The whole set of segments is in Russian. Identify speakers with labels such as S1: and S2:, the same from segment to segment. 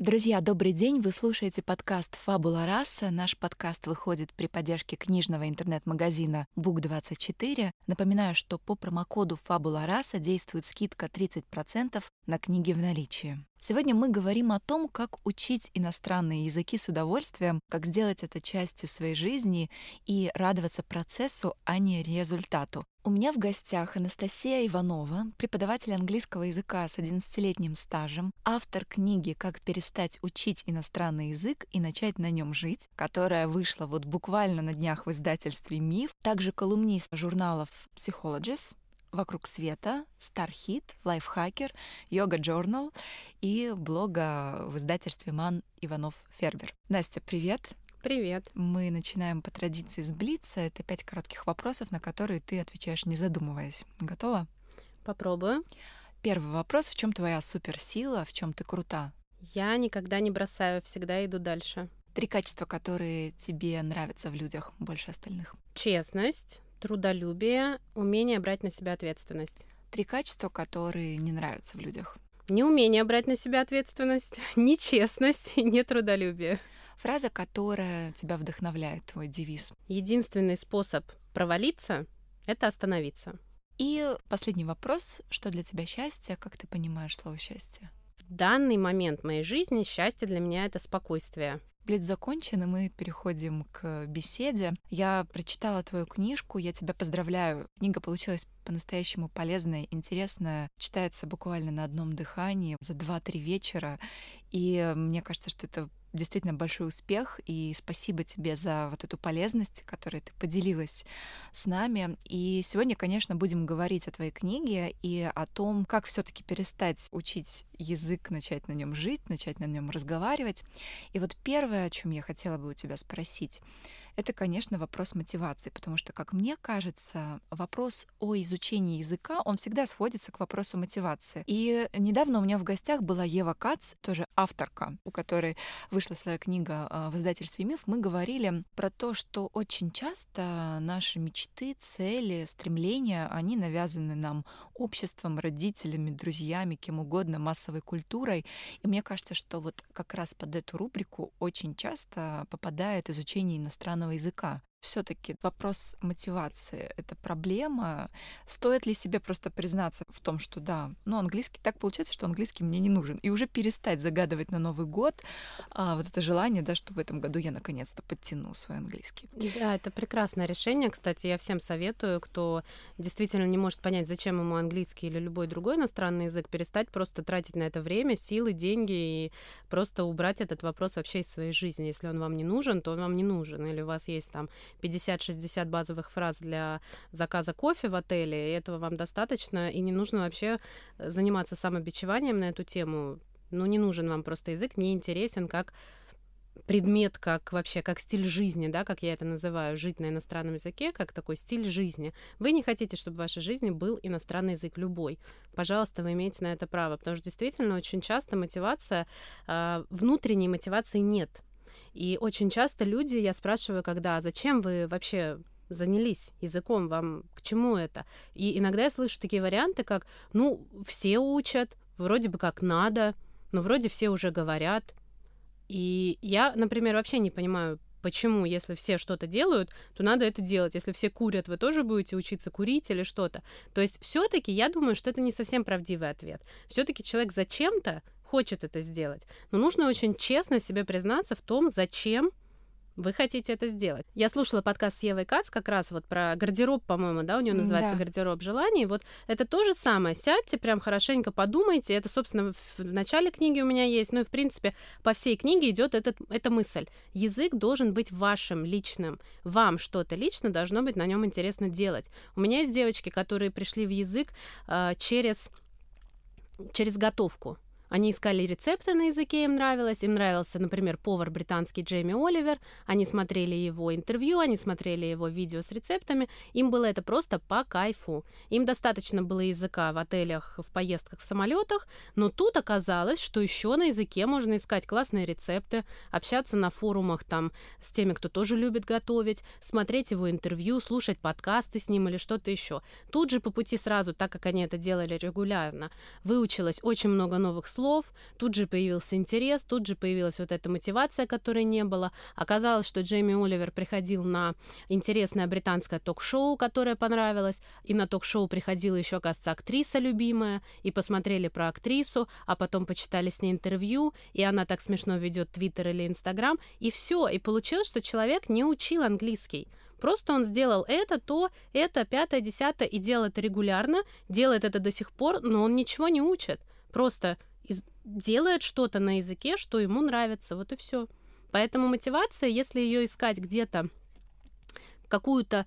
S1: Друзья, добрый день! Вы слушаете подкаст «Фабула раса». Наш подкаст выходит при поддержке книжного интернет-магазина Book24. Напоминаю, что по промокоду «Фабула раса» действует скидка 30% на книги в наличии. Сегодня мы говорим о том, как учить иностранные языки с удовольствием, как сделать это частью своей жизни и радоваться процессу, а не результату. У меня в гостях Анастасия Иванова, преподаватель английского языка с 11-летним стажем, автор книги «Как перестать учить иностранный язык и начать на нем жить», которая вышла вот буквально на днях в издательстве «Миф», также колумнист журналов «Psychologist», «Вокруг света», «Стархит», «Лайфхакер», «Йога Journal и блога в издательстве «Ман Иванов Фербер». Настя, привет!
S2: Привет.
S1: Мы начинаем по традиции с Блица. Это пять коротких вопросов, на которые ты отвечаешь, не задумываясь. Готова?
S2: Попробую.
S1: Первый вопрос. В чем твоя суперсила? В чем ты крута?
S2: Я никогда не бросаю, всегда иду дальше.
S1: Три качества, которые тебе нравятся в людях больше остальных.
S2: Честность, трудолюбие, умение брать на себя ответственность.
S1: Три качества, которые не нравятся в людях.
S2: Неумение брать на себя ответственность, нечестность и нетрудолюбие.
S1: Фраза, которая тебя вдохновляет, твой девиз.
S2: Единственный способ провалиться — это остановиться.
S1: И последний вопрос. Что для тебя счастье? Как ты понимаешь слово счастье?
S2: В данный момент моей жизни счастье для меня — это спокойствие.
S1: Блиц закончен, и мы переходим к беседе. Я прочитала твою книжку, я тебя поздравляю. Книга получилась по-настоящему полезная, интересная, читается буквально на одном дыхании за 2-3 вечера. И мне кажется, что это действительно большой успех, и спасибо тебе за вот эту полезность, которой ты поделилась с нами. И сегодня, конечно, будем говорить о твоей книге и о том, как все таки перестать учить язык, начать на нем жить, начать на нем разговаривать. И вот первое, о чем я хотела бы у тебя спросить, это, конечно, вопрос мотивации, потому что, как мне кажется, вопрос о изучении языка, он всегда сводится к вопросу мотивации. И недавно у меня в гостях была Ева Кац, тоже авторка, у которой вышла своя книга а, в издательстве «Миф». Мы говорили про то, что очень часто наши мечты, цели, стремления, они навязаны нам обществом, родителями, друзьями, кем угодно, массовой культурой. И мне кажется, что вот как раз под эту рубрику очень часто попадает изучение иностранного языка все-таки вопрос мотивации — это проблема. Стоит ли себе просто признаться в том, что да, ну, английский так получается, что английский мне не нужен, и уже перестать загадывать на Новый год а, вот это желание, да, что в этом году я наконец-то подтяну свой английский.
S2: Да, это прекрасное решение. Кстати, я всем советую, кто действительно не может понять, зачем ему английский или любой другой иностранный язык, перестать просто тратить на это время, силы, деньги и просто убрать этот вопрос вообще из своей жизни. Если он вам не нужен, то он вам не нужен. Или у вас есть там 50-60 базовых фраз для заказа кофе в отеле, и этого вам достаточно, и не нужно вообще э, заниматься самобичеванием на эту тему. Ну, не нужен вам просто язык, не интересен как предмет, как вообще, как стиль жизни, да, как я это называю, жить на иностранном языке, как такой стиль жизни. Вы не хотите, чтобы в вашей жизни был иностранный язык любой. Пожалуйста, вы имеете на это право, потому что действительно очень часто мотивация, э, внутренней мотивации нет. И очень часто люди, я спрашиваю, когда, зачем вы вообще занялись языком, вам к чему это? И иногда я слышу такие варианты, как, ну, все учат, вроде бы как надо, но вроде все уже говорят. И я, например, вообще не понимаю, почему, если все что-то делают, то надо это делать. Если все курят, вы тоже будете учиться курить или что-то. То есть все-таки я думаю, что это не совсем правдивый ответ. Все-таки человек зачем-то хочет это сделать. Но нужно очень честно себе признаться в том, зачем вы хотите это сделать. Я слушала подкаст с Евой Кац как раз вот про гардероб, по-моему, да, у нее называется да. гардероб желаний. Вот это то же самое. Сядьте, прям хорошенько подумайте. Это, собственно, в начале книги у меня есть. Ну и, в принципе, по всей книге идет этот, эта мысль. Язык должен быть вашим, личным. Вам что-то лично должно быть на нем интересно делать. У меня есть девочки, которые пришли в язык э, через, через готовку Они искали рецепты на языке, им нравилось. Им нравился, например, повар британский Джейми Оливер. Они смотрели его интервью, они смотрели его видео с рецептами. Им было это просто по кайфу. Им достаточно было языка в отелях, в поездках, в самолетах. Но тут оказалось, что еще на языке можно искать классные рецепты, общаться на форумах там с теми, кто тоже любит готовить, смотреть его интервью, слушать подкасты с ним или что-то еще. Тут же по пути сразу, так как они это делали регулярно, выучилось очень много новых слов, тут же появился интерес, тут же появилась вот эта мотивация, которой не было. Оказалось, что Джейми Оливер приходил на интересное британское ток-шоу, которое понравилось, и на ток-шоу приходила еще, кажется, актриса любимая, и посмотрели про актрису, а потом почитали с ней интервью, и она так смешно ведет Твиттер или Инстаграм, и все, и получилось, что человек не учил английский. Просто он сделал это, то, это, пятое, десятое, и делал это регулярно, делает это до сих пор, но он ничего не учит. Просто. Делает что-то на языке, что ему нравится, вот и все. Поэтому мотивация, если ее искать где-то какую-то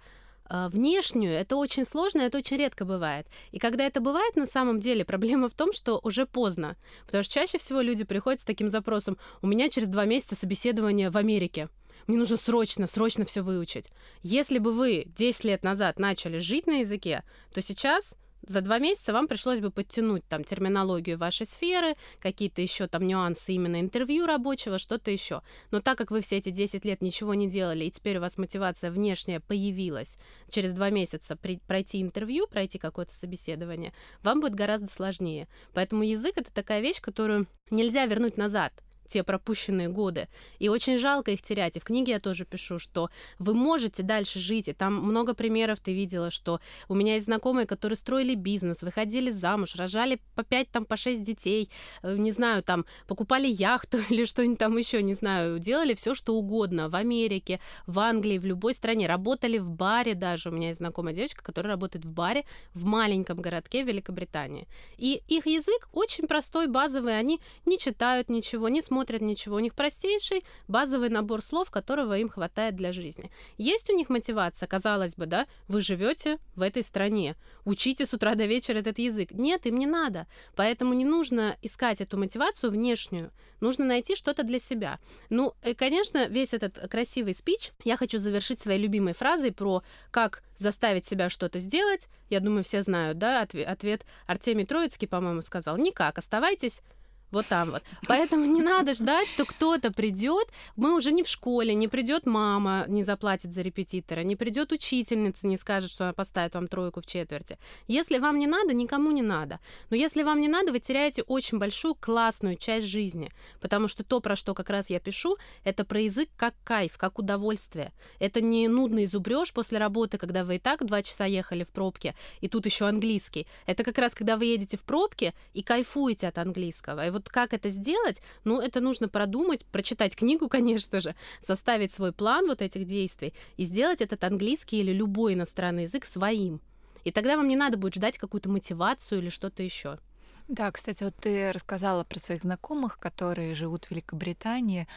S2: э, внешнюю, это очень сложно, это очень редко бывает. И когда это бывает, на самом деле, проблема в том, что уже поздно. Потому что чаще всего люди приходят с таким запросом, у меня через два месяца собеседование в Америке. Мне нужно срочно, срочно все выучить. Если бы вы 10 лет назад начали жить на языке, то сейчас за два месяца вам пришлось бы подтянуть там терминологию вашей сферы, какие-то еще там нюансы именно интервью рабочего, что-то еще. Но так как вы все эти 10 лет ничего не делали, и теперь у вас мотивация внешняя появилась, через два месяца при, пройти интервью, пройти какое-то собеседование, вам будет гораздо сложнее. Поэтому язык — это такая вещь, которую нельзя вернуть назад те пропущенные годы. И очень жалко их терять. И в книге я тоже пишу, что вы можете дальше жить. И там много примеров ты видела, что у меня есть знакомые, которые строили бизнес, выходили замуж, рожали по пять, там, по шесть детей, э, не знаю, там, покупали яхту или что-нибудь там еще, не знаю, делали все, что угодно в Америке, в Англии, в любой стране, работали в баре даже. У меня есть знакомая девочка, которая работает в баре в маленьком городке Великобритании. И их язык очень простой, базовый, они не читают ничего, не смотрят смотрят ничего. У них простейший базовый набор слов, которого им хватает для жизни. Есть у них мотивация, казалось бы, да, вы живете в этой стране, учите с утра до вечера этот язык. Нет, им не надо. Поэтому не нужно искать эту мотивацию внешнюю. Нужно найти что-то для себя. Ну, и, конечно, весь этот красивый спич я хочу завершить своей любимой фразой про как заставить себя что-то сделать. Я думаю, все знают, да, ответ, ответ Артемий Троицкий, по-моему, сказал, никак, оставайтесь вот там вот. Поэтому не надо ждать, что кто-то придет. Мы уже не в школе, не придет мама, не заплатит за репетитора, не придет учительница, не скажет, что она поставит вам тройку в четверти. Если вам не надо, никому не надо. Но если вам не надо, вы теряете очень большую классную часть жизни. Потому что то, про что как раз я пишу, это про язык как кайф, как удовольствие. Это не нудный зубреж после работы, когда вы и так два часа ехали в пробке, и тут еще английский. Это как раз когда вы едете в пробке и кайфуете от английского. И вот как это сделать? Ну, это нужно продумать, прочитать книгу, конечно же, составить свой план вот этих действий и сделать этот английский или любой иностранный язык своим. И тогда вам не надо будет ждать какую-то мотивацию или что-то еще.
S1: Да, кстати, вот ты рассказала про своих знакомых, которые живут в Великобритании,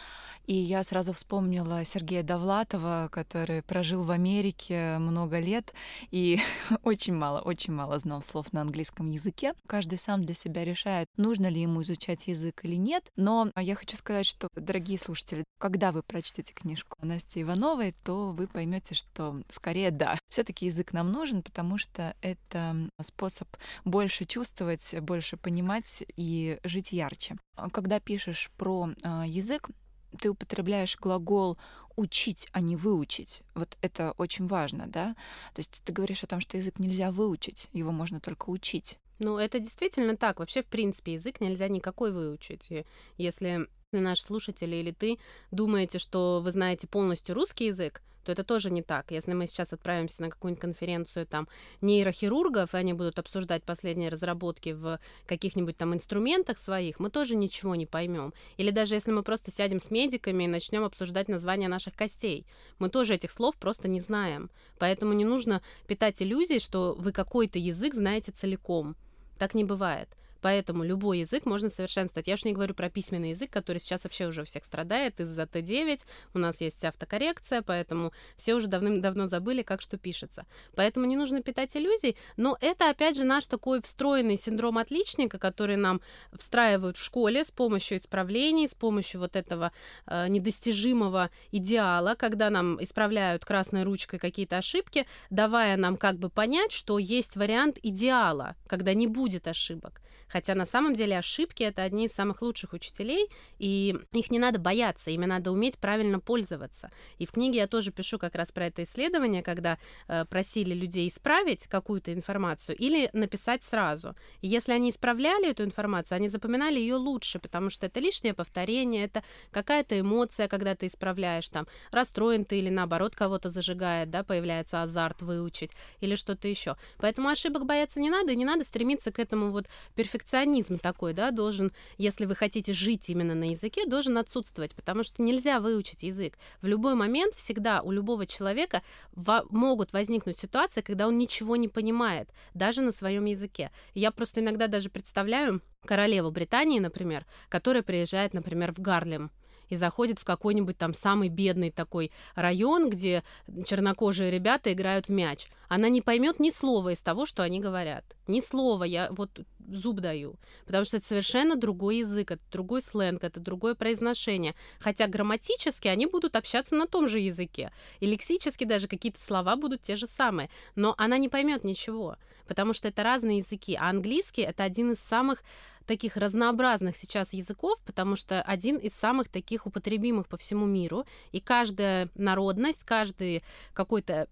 S1: и я сразу вспомнила Сергея Довлатова, который прожил в Америке много лет и очень мало, очень мало знал слов на английском языке. Каждый сам для себя решает, нужно ли ему изучать язык или нет. Но я хочу сказать, что, дорогие слушатели, когда вы прочтете книжку Насти Ивановой, то вы поймете, что скорее да. Все-таки язык нам нужен, потому что это способ больше чувствовать, больше понимать и жить ярче. А когда пишешь про э, язык, ты употребляешь глагол учить, а не выучить. Вот это очень важно, да? То есть ты говоришь о том, что язык нельзя выучить, его можно только учить.
S2: Ну, это действительно так. Вообще, в принципе, язык нельзя никакой выучить. И если наши слушатели или ты думаете, что вы знаете полностью русский язык, то это тоже не так. Если мы сейчас отправимся на какую-нибудь конференцию там нейрохирургов, и они будут обсуждать последние разработки в каких-нибудь там инструментах своих, мы тоже ничего не поймем. Или даже если мы просто сядем с медиками и начнем обсуждать названия наших костей, мы тоже этих слов просто не знаем. Поэтому не нужно питать иллюзий, что вы какой-то язык знаете целиком. Так не бывает. Поэтому любой язык можно совершенствовать. Я уж не говорю про письменный язык, который сейчас вообще уже у всех страдает из-за Т9. У нас есть автокоррекция, поэтому все уже давным-давно забыли, как что пишется. Поэтому не нужно питать иллюзий, но это, опять же, наш такой встроенный синдром отличника, который нам встраивают в школе с помощью исправлений, с помощью вот этого э, недостижимого идеала, когда нам исправляют красной ручкой какие-то ошибки, давая нам как бы понять, что есть вариант идеала, когда не будет ошибок. Хотя на самом деле ошибки это одни из самых лучших учителей, и их не надо бояться, ими надо уметь правильно пользоваться. И в книге я тоже пишу как раз про это исследование, когда э, просили людей исправить какую-то информацию или написать сразу. И если они исправляли эту информацию, они запоминали ее лучше, потому что это лишнее повторение, это какая-то эмоция, когда ты исправляешь, там, расстроен ты или наоборот кого-то зажигает, да, появляется азарт выучить или что-то еще. Поэтому ошибок бояться не надо, и не надо стремиться к этому вот перфекционизм такой, да, должен, если вы хотите жить именно на языке, должен отсутствовать, потому что нельзя выучить язык. В любой момент всегда у любого человека во- могут возникнуть ситуации, когда он ничего не понимает, даже на своем языке. Я просто иногда даже представляю королеву Британии, например, которая приезжает, например, в Гарлем, и заходит в какой-нибудь там самый бедный такой район, где чернокожие ребята играют в мяч. Она не поймет ни слова из того, что они говорят. Ни слова, я вот зуб даю. Потому что это совершенно другой язык, это другой сленг, это другое произношение. Хотя грамматически они будут общаться на том же языке. И лексически даже какие-то слова будут те же самые. Но она не поймет ничего, потому что это разные языки. А английский это один из самых таких разнообразных сейчас языков, потому что один из самых таких употребимых по всему миру, и каждая народность, каждый какой-то,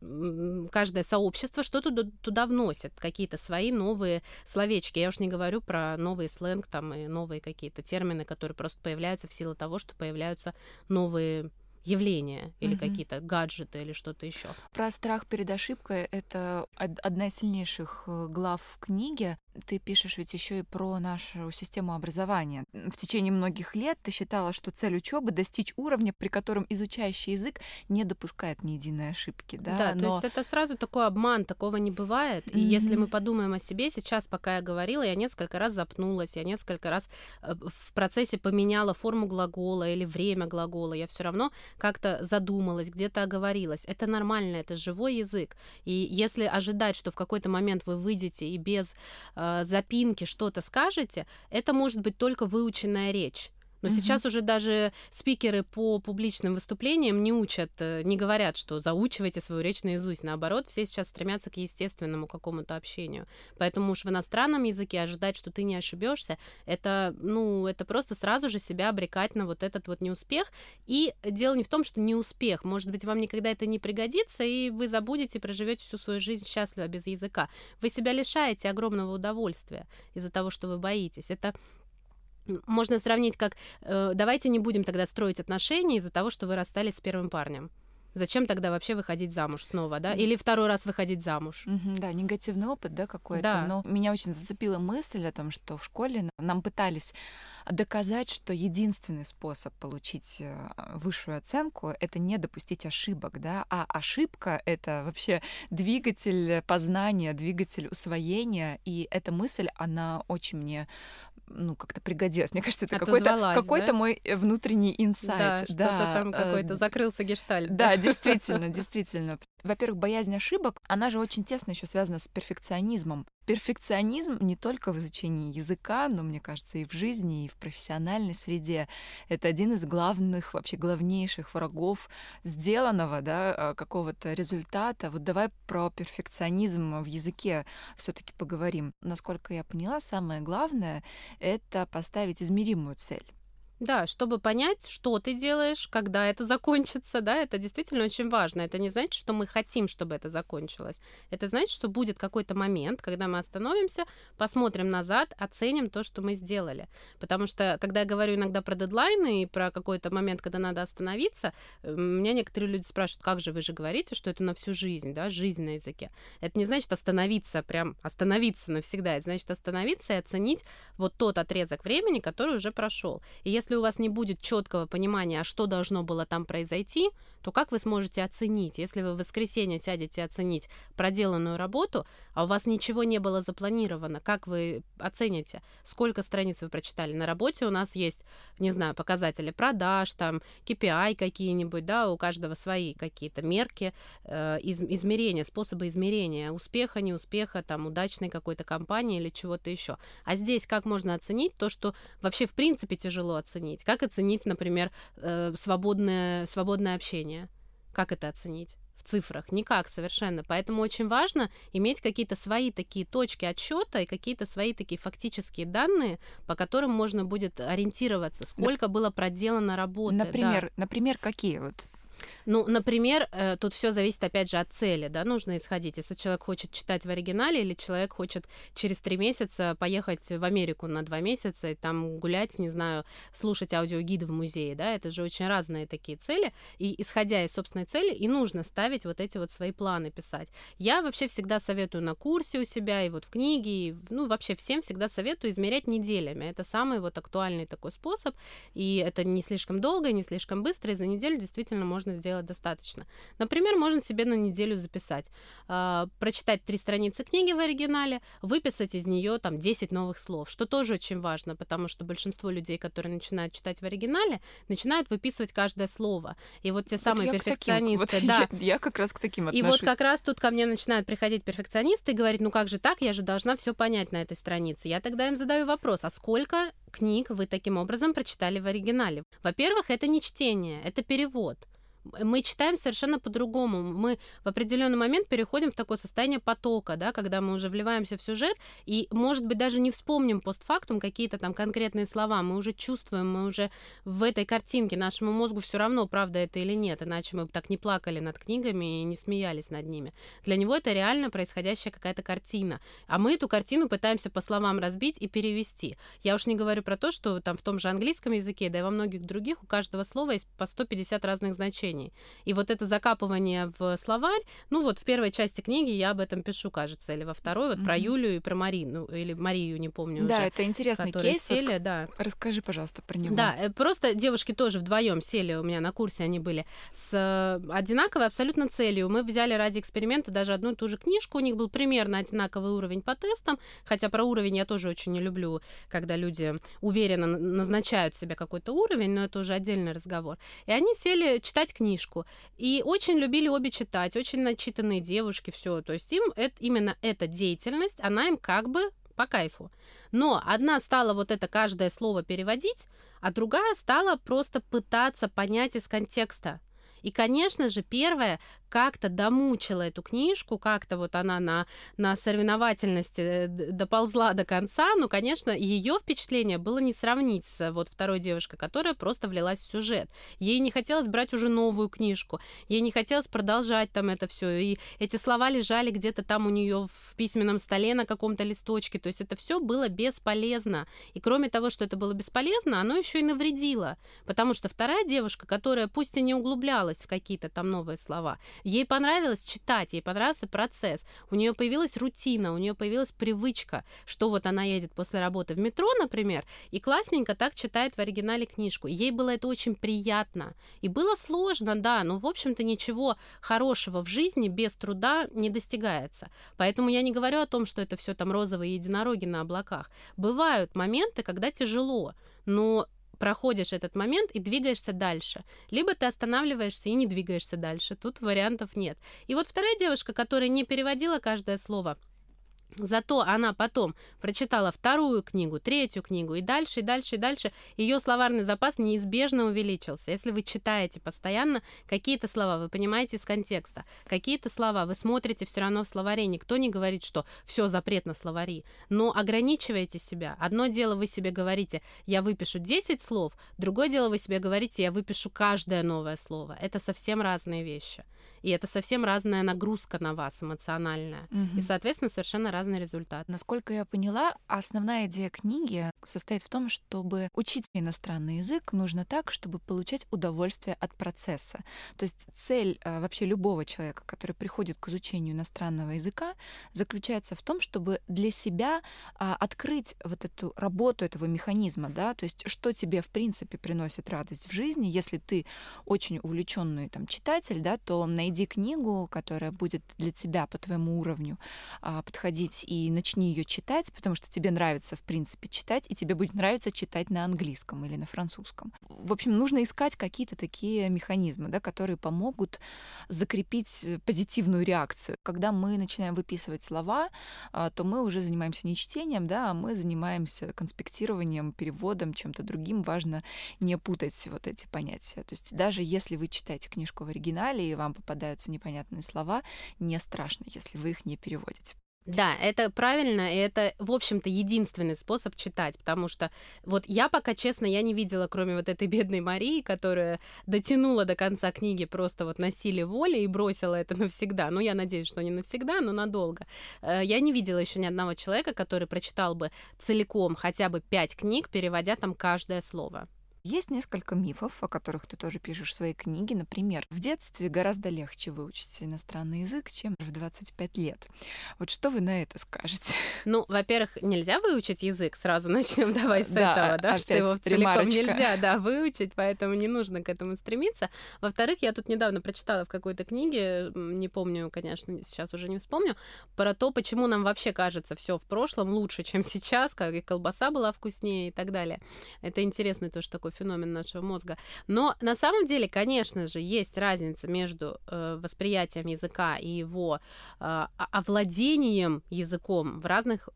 S2: каждое сообщество что-то туда вносит, какие-то свои новые словечки. Я уж не говорю про новый сленг там и новые какие-то термины, которые просто появляются в силу того, что появляются новые явления или угу. какие-то гаджеты или что-то еще.
S1: Про страх перед ошибкой это одна из сильнейших э, глав в книге. Ты пишешь ведь еще и про нашу систему образования. В течение многих лет ты считала, что цель учебы достичь уровня, при котором изучающий язык не допускает ни единой ошибки. Да,
S2: да Но... то есть это сразу такой обман, такого не бывает. И mm-hmm. если мы подумаем о себе, сейчас, пока я говорила, я несколько раз запнулась, я несколько раз э, в процессе поменяла форму глагола или время глагола. Я все равно как-то задумалась, где-то оговорилась. Это нормально, это живой язык. И если ожидать, что в какой-то момент вы выйдете и без э, запинки что-то скажете, это может быть только выученная речь. Но угу. сейчас уже даже спикеры по публичным выступлениям не учат, э, не говорят, что заучивайте свою речь наизусть. Наоборот, все сейчас стремятся к естественному какому-то общению. Поэтому уж в иностранном языке ожидать, что ты не ошибешься, это, ну, это просто сразу же себя обрекать на вот этот вот неуспех. И дело не в том, что не успех. Может быть, вам никогда это не пригодится, и вы забудете, проживете всю свою жизнь счастливо без языка. Вы себя лишаете огромного удовольствия из-за того, что вы боитесь. Это можно сравнить как э, давайте не будем тогда строить отношения из-за того, что вы расстались с первым парнем. Зачем тогда вообще выходить замуж снова, да? Или второй раз выходить замуж?
S1: Mm-hmm, да, негативный опыт, да, какой-то. Да. Но меня очень зацепила мысль о том, что в школе нам пытались доказать, что единственный способ получить э, высшую оценку — это не допустить ошибок, да, а ошибка — это вообще двигатель познания, двигатель усвоения, и эта мысль, она очень мне ну, как-то пригодилась. Мне кажется, это какой-то, какой-то да? мой э, внутренний инсайт. Да,
S2: что-то да, там какой-то э, закрылся гештальт.
S1: Да, действительно, действительно. Во-первых, боязнь ошибок, она же очень тесно еще связана с перфекционизмом. Перфекционизм не только в изучении языка, но, мне кажется, и в жизни, и в профессиональной среде. Это один из главных, вообще главнейших врагов сделанного, да, а, какого-то результата. Вот давай про перфекционизм в языке все-таки поговорим. Насколько я поняла, самое главное — это поставить измеримую цель.
S2: Да, чтобы понять, что ты делаешь, когда это закончится, да, это действительно очень важно. Это не значит, что мы хотим, чтобы это закончилось. Это значит, что будет какой-то момент, когда мы остановимся, посмотрим назад, оценим то, что мы сделали. Потому что, когда я говорю иногда про дедлайны и про какой-то момент, когда надо остановиться, э, меня некоторые люди спрашивают, как же вы же говорите, что это на всю жизнь, да, жизнь на языке. Это не значит остановиться, прям остановиться навсегда. Это значит остановиться и оценить вот тот отрезок времени, который уже прошел. И если если у вас не будет четкого понимания, а что должно было там произойти, то как вы сможете оценить, если вы в воскресенье сядете оценить проделанную работу, а у вас ничего не было запланировано, как вы оцените, сколько страниц вы прочитали? На работе у нас есть, не знаю, показатели продаж, там KPI какие-нибудь, да, у каждого свои какие-то мерки, э, из, измерения, способы измерения успеха, неуспеха, там удачной какой-то компании или чего-то еще. А здесь как можно оценить то, что вообще в принципе тяжело оценить? Как оценить, например, э, свободное, свободное общение? Как это оценить? в цифрах, никак совершенно. Поэтому очень важно иметь какие-то свои такие точки отсчета и какие-то свои такие фактические данные, по которым можно будет ориентироваться, сколько было проделано работы.
S1: Например,
S2: да.
S1: например, какие вот
S2: ну, например, э, тут все зависит, опять же, от цели, да, нужно исходить. Если человек хочет читать в оригинале, или человек хочет через три месяца поехать в Америку на два месяца и там гулять, не знаю, слушать аудиогиды в музее, да, это же очень разные такие цели. И исходя из собственной цели, и нужно ставить вот эти вот свои планы писать. Я вообще всегда советую на курсе у себя, и вот в книге, и, ну, вообще всем всегда советую измерять неделями. Это самый вот актуальный такой способ, и это не слишком долго, не слишком быстро, и за неделю действительно можно сделать достаточно. Например, можно себе на неделю записать, э, прочитать три страницы книги в оригинале, выписать из нее там 10 новых слов, что тоже очень важно, потому что большинство людей, которые начинают читать в оригинале, начинают выписывать каждое слово. И вот те вот самые перфекционисты,
S1: таким,
S2: да.
S1: Я, я как раз к таким
S2: отношусь. И вот как раз тут ко мне начинают приходить перфекционисты и говорить, ну как же так, я же должна все понять на этой странице. Я тогда им задаю вопрос, а сколько книг вы таким образом прочитали в оригинале? Во-первых, это не чтение, это перевод мы читаем совершенно по-другому. Мы в определенный момент переходим в такое состояние потока, да, когда мы уже вливаемся в сюжет и, может быть, даже не вспомним постфактум какие-то там конкретные слова. Мы уже чувствуем, мы уже в этой картинке. Нашему мозгу все равно, правда это или нет, иначе мы бы так не плакали над книгами и не смеялись над ними. Для него это реально происходящая какая-то картина. А мы эту картину пытаемся по словам разбить и перевести. Я уж не говорю про то, что там в том же английском языке, да и во многих других у каждого слова есть по 150 разных значений значений. И вот это закапывание в словарь, ну вот в первой части книги я об этом пишу, кажется, или во второй, вот mm-hmm. про Юлию и про Марину, или Марию, не помню
S1: да,
S2: уже.
S1: Да, это интересный кейс.
S2: Сели, вот, да.
S1: Расскажи, пожалуйста, про него.
S2: Да, э, просто девушки тоже вдвоем сели у меня на курсе, они были с э, одинаковой абсолютно целью. Мы взяли ради эксперимента даже одну и ту же книжку, у них был примерно одинаковый уровень по тестам, хотя про уровень я тоже очень не люблю, когда люди уверенно назначают себе какой-то уровень, но это уже отдельный разговор. И они сели читать книжку. И очень любили обе читать, очень начитанные девушки, все. То есть им это, именно эта деятельность, она им как бы по кайфу. Но одна стала вот это каждое слово переводить, а другая стала просто пытаться понять из контекста. И, конечно же, первое, как-то домучила эту книжку, как-то вот она на, на соревновательности э, доползла до конца, но, конечно, ее впечатление было не сравнить с вот второй девушкой, которая просто влилась в сюжет. Ей не хотелось брать уже новую книжку, ей не хотелось продолжать там это все, и эти слова лежали где-то там у нее в письменном столе на каком-то листочке, то есть это все было бесполезно. И кроме того, что это было бесполезно, оно еще и навредило, потому что вторая девушка, которая пусть и не углублялась в какие-то там новые слова, Ей понравилось читать, ей понравился процесс. У нее появилась рутина, у нее появилась привычка, что вот она едет после работы в метро, например, и классненько так читает в оригинале книжку. ей было это очень приятно. И было сложно, да, но, в общем-то, ничего хорошего в жизни без труда не достигается. Поэтому я не говорю о том, что это все там розовые единороги на облаках. Бывают моменты, когда тяжело, но проходишь этот момент и двигаешься дальше. Либо ты останавливаешься и не двигаешься дальше. Тут вариантов нет. И вот вторая девушка, которая не переводила каждое слово, Зато она потом прочитала вторую книгу, третью книгу, и дальше, и дальше, и дальше ее словарный запас неизбежно увеличился. Если вы читаете постоянно какие-то слова, вы понимаете из контекста, какие-то слова вы смотрите все равно в словаре, никто не говорит, что все запрет на словари, но ограничивайте себя. Одно дело вы себе говорите, я выпишу 10 слов, другое дело вы себе говорите, я выпишу каждое новое слово. Это совсем разные вещи. И это совсем разная нагрузка на вас эмоциональная. Угу. И, соответственно, совершенно разный результат.
S1: Насколько я поняла, основная идея книги состоит в том, чтобы учить иностранный язык нужно так, чтобы получать удовольствие от процесса. То есть цель э, вообще любого человека, который приходит к изучению иностранного языка, заключается в том, чтобы для себя а, открыть вот эту работу этого механизма, да, то есть что тебе в принципе приносит радость в жизни. Если ты очень увлеченный там читатель, да, то найди книгу, которая будет для тебя по твоему уровню а, подходить и начни ее читать, потому что тебе нравится в принципе читать, и тебе будет нравиться читать на английском или на французском. В общем, нужно искать какие-то такие механизмы, да, которые помогут закрепить позитивную реакцию. Когда мы начинаем выписывать слова, а, то мы уже занимаемся не чтением, да, а мы занимаемся конспектированием, переводом, чем-то другим. Важно не путать вот эти понятия. То есть даже если вы читаете книжку в оригинале и вам попадаются непонятные слова, не страшно, если вы их не переводите.
S2: Да, это правильно, и это, в общем-то, единственный способ читать, потому что вот я пока, честно, я не видела, кроме вот этой бедной Марии, которая дотянула до конца книги просто вот на силе воли и бросила это навсегда. Ну, я надеюсь, что не навсегда, но надолго. Э, я не видела еще ни одного человека, который прочитал бы целиком хотя бы пять книг, переводя там каждое слово.
S1: Есть несколько мифов, о которых ты тоже пишешь в своей книге. Например, в детстве гораздо легче выучить иностранный язык, чем в 25 лет. Вот что вы на это скажете?
S2: Ну, во-первых, нельзя выучить язык, сразу начнем давай с да, этого, да, что его целиком нельзя, да, выучить, поэтому не нужно к этому стремиться. Во-вторых, я тут недавно прочитала в какой-то книге, не помню, конечно, сейчас уже не вспомню, про то, почему нам вообще кажется все в прошлом лучше, чем сейчас, как и колбаса была вкуснее и так далее. Это интересно то, что такое феномен нашего мозга. Но на самом деле, конечно же, есть разница между э, восприятием языка и его э, овладением языком в разных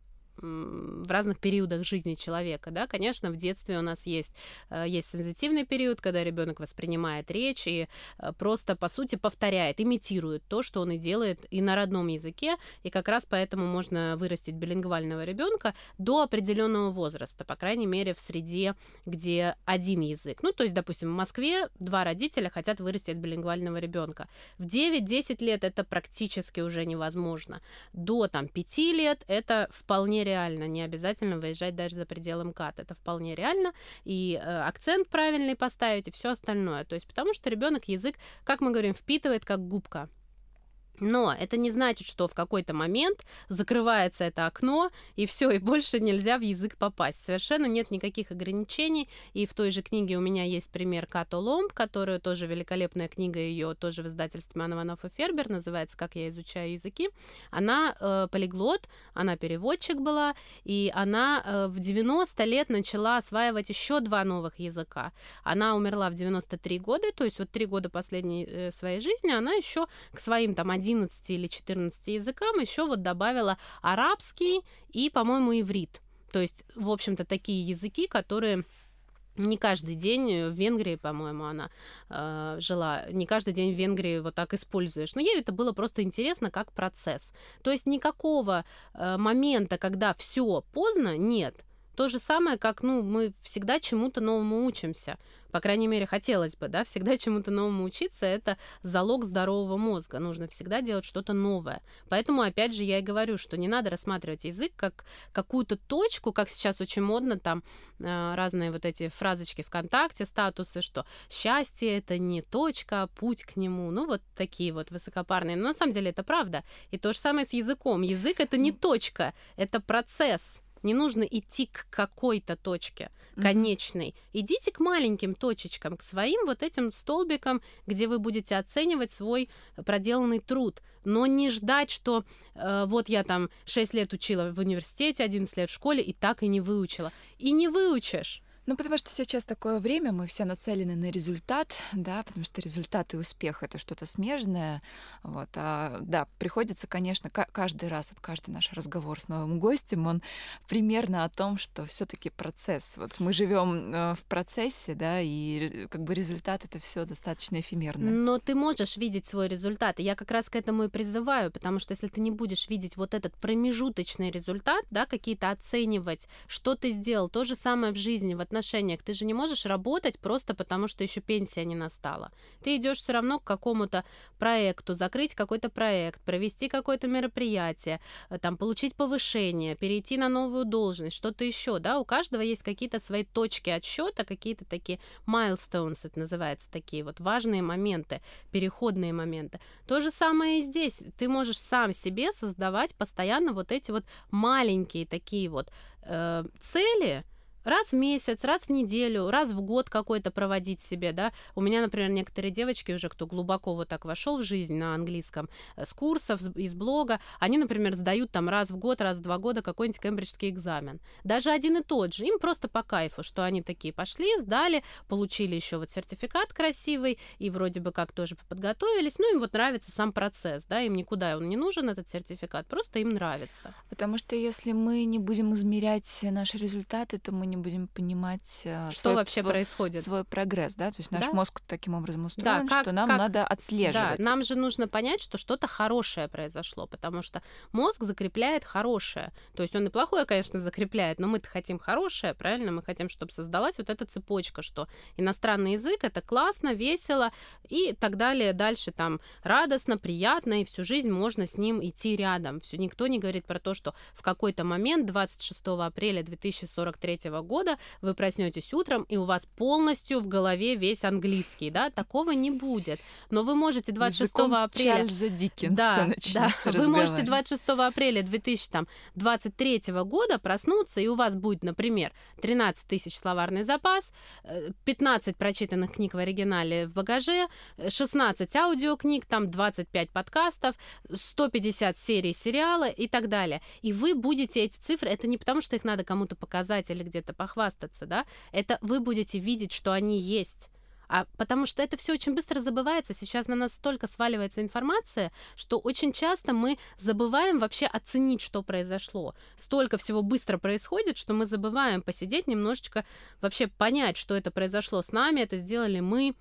S2: в разных периодах жизни человека, да, конечно, в детстве у нас есть, э, есть сензитивный период, когда ребенок воспринимает речь и э, просто, по сути, повторяет, имитирует то, что он и делает и на родном языке, и как раз поэтому можно вырастить билингвального ребенка до определенного возраста, по крайней мере, в среде, где один язык. Ну, то есть, допустим, в Москве два родителя хотят вырастить билингвального ребенка. В 9-10 лет это практически уже невозможно. До там 5 лет это вполне реально, не обязательно выезжать даже за пределы МКАД. Это вполне реально. И э, акцент правильный поставить, и все остальное. То есть потому что ребенок язык, как мы говорим, впитывает как губка. Но это не значит, что в какой-то момент закрывается это окно, и все, и больше нельзя в язык попасть. Совершенно нет никаких ограничений. И в той же книге у меня есть пример Като Ломб, которая тоже великолепная книга, ее тоже в издательстве Ман Иванов и Фербер, называется «Как я изучаю языки». Она э, полиглот, она переводчик была, и она э, в 90 лет начала осваивать еще два новых языка. Она умерла в 93 года, то есть вот три года последней э, своей жизни она еще к своим там 11 или 14 языкам еще вот добавила арабский и, по-моему, иврит. То есть, в общем-то, такие языки, которые не каждый день в Венгрии, по-моему, она э, жила, не каждый день в Венгрии вот так используешь. Но ей это было просто интересно как процесс. То есть никакого э, момента, когда все поздно, нет. То же самое, как, ну, мы всегда чему-то новому учимся. По крайней мере, хотелось бы, да, всегда чему-то новому учиться, это залог здорового мозга. Нужно всегда делать что-то новое. Поэтому, опять же, я и говорю, что не надо рассматривать язык как какую-то точку, как сейчас очень модно, там э, разные вот эти фразочки ВКонтакте, статусы, что счастье это не точка, а путь к нему. Ну, вот такие вот высокопарные. Но на самом деле это правда. И то же самое с языком. Язык это не точка, это процесс. Не нужно идти к какой-то точке конечной. Mm-hmm. Идите к маленьким точечкам, к своим вот этим столбикам, где вы будете оценивать свой проделанный труд. Но не ждать, что э, вот я там 6 лет учила в университете, 11 лет в школе и так и не выучила. И не выучишь.
S1: Ну, потому что сейчас такое время, мы все нацелены на результат, да, потому что результат и успех — это что-то смежное, вот, а, да, приходится, конечно, каждый раз, вот каждый наш разговор с новым гостем, он примерно о том, что все таки процесс, вот мы живем э, в процессе, да, и как бы результат — это все достаточно эфемерно.
S2: Но ты можешь видеть свой результат, и я как раз к этому и призываю, потому что если ты не будешь видеть вот этот промежуточный результат, да, какие-то оценивать, что ты сделал, то же самое в жизни, вот отношениях. Ты же не можешь работать просто потому, что еще пенсия не настала. Ты идешь все равно к какому-то проекту, закрыть какой-то проект, провести какое-то мероприятие, э, там, получить повышение, перейти на новую должность, что-то еще, да, у каждого есть какие-то свои точки отсчета, какие-то такие milestones, это называется, такие вот важные моменты, переходные моменты. То же самое и здесь. Ты можешь сам себе создавать постоянно вот эти вот маленькие такие вот э, цели, раз в месяц, раз в неделю, раз в год какой-то проводить себе, да. У меня, например, некоторые девочки уже, кто глубоко вот так вошел в жизнь на английском, э, с курсов, из блога, они, например, сдают там раз в год, раз в два года какой-нибудь кембриджский экзамен. Даже один и тот же. Им просто по кайфу, что они такие пошли, сдали, получили еще вот сертификат красивый, и вроде бы как тоже подготовились. Ну, им вот нравится сам процесс, да, им никуда он не нужен, этот сертификат, просто им нравится.
S1: Потому что если мы не будем измерять наши результаты, то мы не будем понимать,
S2: э, что свой, вообще свой, происходит,
S1: свой прогресс, да, то есть наш да? мозг таким образом устроен, да, как, что нам как... надо отслеживать.
S2: Да, нам же нужно понять, что что-то хорошее произошло, потому что мозг закрепляет хорошее, то есть он и плохое, конечно, закрепляет, но мы-то хотим хорошее, правильно, мы хотим, чтобы создалась вот эта цепочка, что иностранный язык это классно, весело и так далее, дальше там радостно, приятно и всю жизнь можно с ним идти рядом. Все никто не говорит про то, что в какой-то момент 26 апреля 2043 года вы проснетесь утром, и у вас полностью в голове весь английский, да, такого не будет. Но вы можете 26 Языком апреля...
S1: Чарльза Диккенса да, да,
S2: вы можете 26 апреля 2023 года проснуться, и у вас будет, например, 13 тысяч словарный запас, 15 э, прочитанных книг в оригинале в багаже, 16 аудиокниг, там 25 подкастов, 150 серий сериала и так далее. И вы будете эти цифры, это не потому, что их надо кому-то показать или где-то похвастаться, да, это вы будете видеть, что они есть. А потому что это все очень быстро забывается. Сейчас на нас столько сваливается информация, что очень часто мы забываем вообще оценить, что произошло. Столько всего быстро происходит, что мы забываем посидеть немножечко, вообще понять, что это произошло с нами, это сделали мы,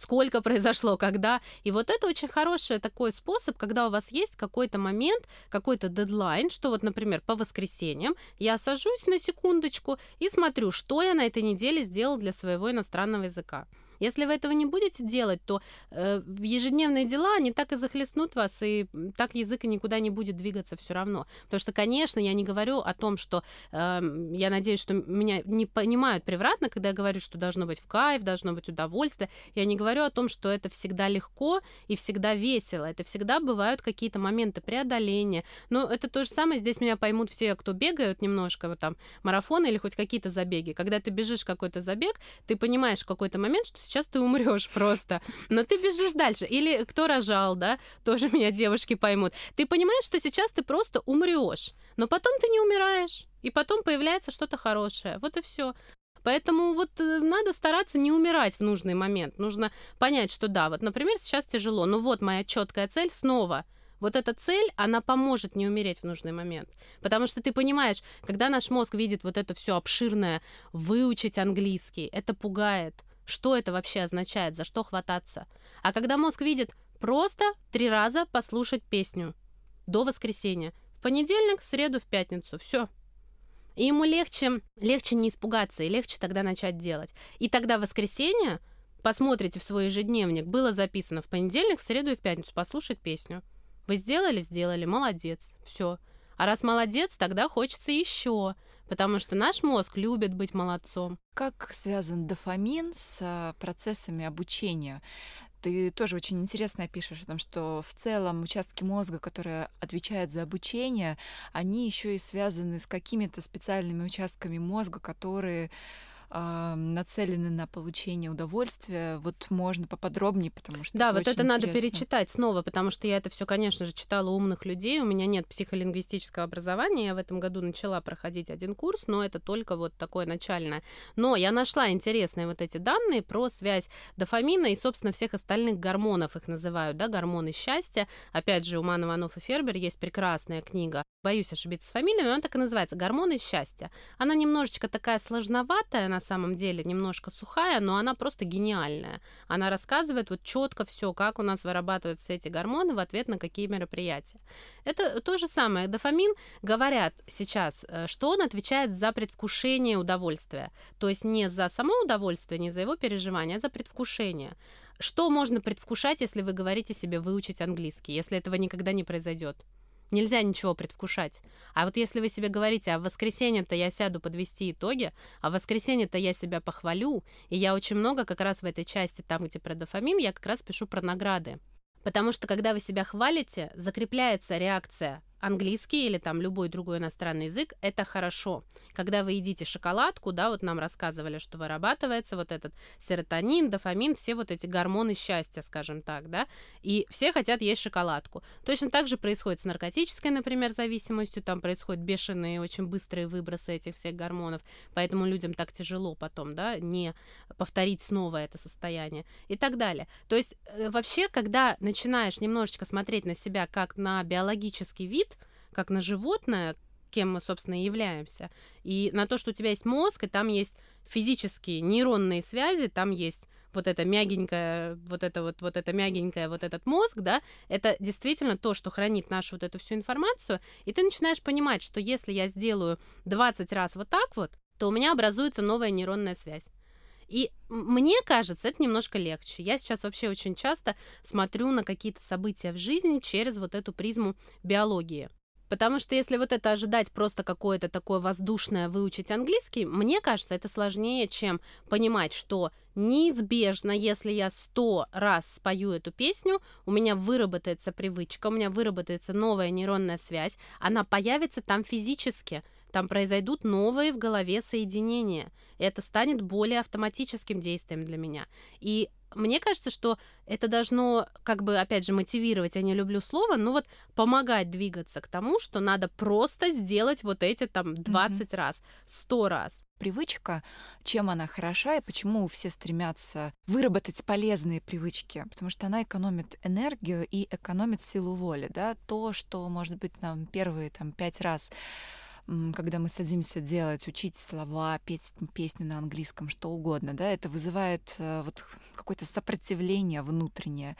S2: сколько произошло, когда. И вот это очень хороший такой способ, когда у вас есть какой-то момент, какой-то дедлайн, что вот, например, по воскресеньям я сажусь на секундочку и смотрю, что я на этой неделе сделал для своего иностранного языка. Если вы этого не будете делать, то э, ежедневные дела, они так и захлестнут вас, и так язык никуда не будет двигаться все равно. Потому что, конечно, я не говорю о том, что э, я надеюсь, что меня не понимают превратно, когда я говорю, что должно быть в кайф, должно быть удовольствие. Я не говорю о том, что это всегда легко и всегда весело. Это всегда бывают какие-то моменты преодоления. Но это то же самое, здесь меня поймут все, кто бегают немножко, вот там, марафоны или хоть какие-то забеги. Когда ты бежишь какой-то забег, ты понимаешь в какой-то момент, что сейчас ты умрешь просто. Но ты бежишь дальше. Или кто рожал, да, тоже меня девушки поймут. Ты понимаешь, что сейчас ты просто умрешь, но потом ты не умираешь, и потом появляется что-то хорошее. Вот и все. Поэтому вот э, надо стараться не умирать в нужный момент. Нужно понять, что да, вот, например, сейчас тяжело, но вот моя четкая цель снова – вот эта цель, она поможет не умереть в нужный момент. Потому что ты понимаешь, когда наш мозг видит вот это все обширное, выучить английский, это пугает что это вообще означает, за что хвататься. А когда мозг видит просто три раза послушать песню до воскресенья, в понедельник, в среду, в пятницу, все. И ему легче, легче не испугаться, и легче тогда начать делать. И тогда в воскресенье посмотрите в свой ежедневник, было записано в понедельник, в среду и в пятницу послушать песню. Вы сделали, сделали, молодец, все. А раз молодец, тогда хочется еще потому что наш мозг любит быть молодцом.
S1: Как связан дофамин с а, процессами обучения? Ты тоже очень интересно пишешь о том, что в целом участки мозга, которые отвечают за обучение, они еще и связаны с какими-то специальными участками мозга, которые нацелены на получение удовольствия. Вот можно поподробнее, потому что
S2: да,
S1: это
S2: вот это надо перечитать снова, потому что я это все, конечно же, читала умных людей. У меня нет психолингвистического образования, я в этом году начала проходить один курс, но это только вот такое начальное. Но я нашла интересные вот эти данные про связь дофамина и, собственно, всех остальных гормонов их называют, да, гормоны счастья. Опять же, у Мана Иванов и Фербер есть прекрасная книга. Боюсь ошибиться с фамилией, но она так и называется «Гормоны счастья». Она немножечко такая сложноватая, на самом деле немножко сухая, но она просто гениальная. Она рассказывает вот четко все, как у нас вырабатываются эти гормоны в ответ на какие мероприятия. Это то же самое. Дофамин, говорят сейчас, э, что он отвечает за предвкушение удовольствия. То есть не за само удовольствие, не за его переживание, а за предвкушение. Что можно предвкушать, если вы говорите себе выучить английский, если этого никогда не произойдет? Нельзя ничего предвкушать. А вот если вы себе говорите, а в воскресенье-то я сяду подвести итоги, а в воскресенье-то я себя похвалю, и я очень много как раз в этой части, там, где про дофамин, я как раз пишу про награды. Потому что когда вы себя хвалите, закрепляется реакция английский или там любой другой иностранный язык, это хорошо. Когда вы едите шоколадку, да, вот нам рассказывали, что вырабатывается вот этот серотонин, дофамин, все вот эти гормоны счастья, скажем так, да, и все хотят есть шоколадку. Точно так же происходит с наркотической, например, зависимостью, там происходят бешеные, очень быстрые выбросы этих всех гормонов, поэтому людям так тяжело потом, да, не повторить снова это состояние и так далее. То есть э, вообще, когда начинаешь немножечко смотреть на себя как на биологический вид, как на животное, кем мы, собственно, и являемся, и на то, что у тебя есть мозг, и там есть физические нейронные связи, там есть вот это мягенькое, вот это вот, вот это мягенькое, вот этот мозг, да, это действительно то, что хранит нашу вот эту всю информацию, и ты начинаешь понимать, что если я сделаю 20 раз вот так вот, то у меня образуется новая нейронная связь. И мне кажется, это немножко легче. Я сейчас вообще очень часто смотрю на какие-то события в жизни через вот эту призму биологии. Потому что если вот это ожидать просто какое-то такое воздушное выучить английский, мне кажется, это сложнее, чем понимать, что неизбежно, если я сто раз спою эту песню, у меня выработается привычка, у меня выработается новая нейронная связь, она появится там физически, там произойдут новые в голове соединения. И это станет более автоматическим действием для меня. И мне кажется, что это должно, как бы, опять же, мотивировать, я не люблю слово, но вот помогать двигаться к тому, что надо просто сделать вот эти там 20 mm-hmm. раз, 100 раз.
S1: Привычка, чем она хороша и почему все стремятся выработать полезные привычки, потому что она экономит энергию и экономит силу воли, да, то, что, может быть, нам первые там пять раз когда мы садимся делать, учить слова, петь песню на английском, что угодно, да, это вызывает э, вот какое-то сопротивление внутреннее.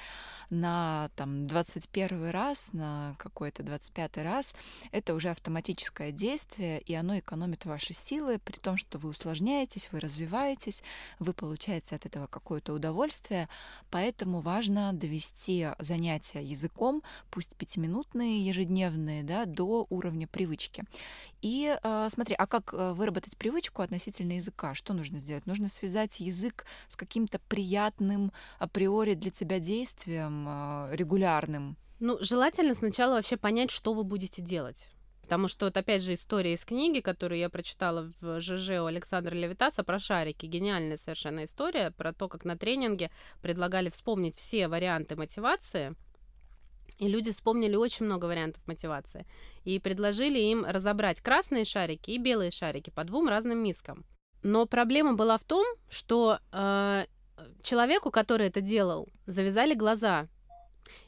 S1: На там 21 раз, на какой-то 25 раз это уже автоматическое действие, и оно экономит ваши силы, при том, что вы усложняетесь, вы развиваетесь, вы получаете от этого какое-то удовольствие, поэтому важно довести занятия языком, пусть пятиминутные, ежедневные, да, до уровня привычки. И э, смотри, а как э, выработать привычку относительно языка? Что нужно сделать? Нужно связать язык с каким-то приятным априори для тебя действием э, регулярным.
S2: Ну, желательно сначала вообще понять, что вы будете делать. Потому что вот опять же история из книги, которую я прочитала в ЖЖ у Александра Левитаса про шарики. Гениальная совершенно история про то, как на тренинге предлагали вспомнить все варианты мотивации и люди вспомнили очень много вариантов мотивации. И предложили им разобрать красные шарики и белые шарики по двум разным мискам. Но проблема была в том, что э, человеку, который это делал, завязали глаза.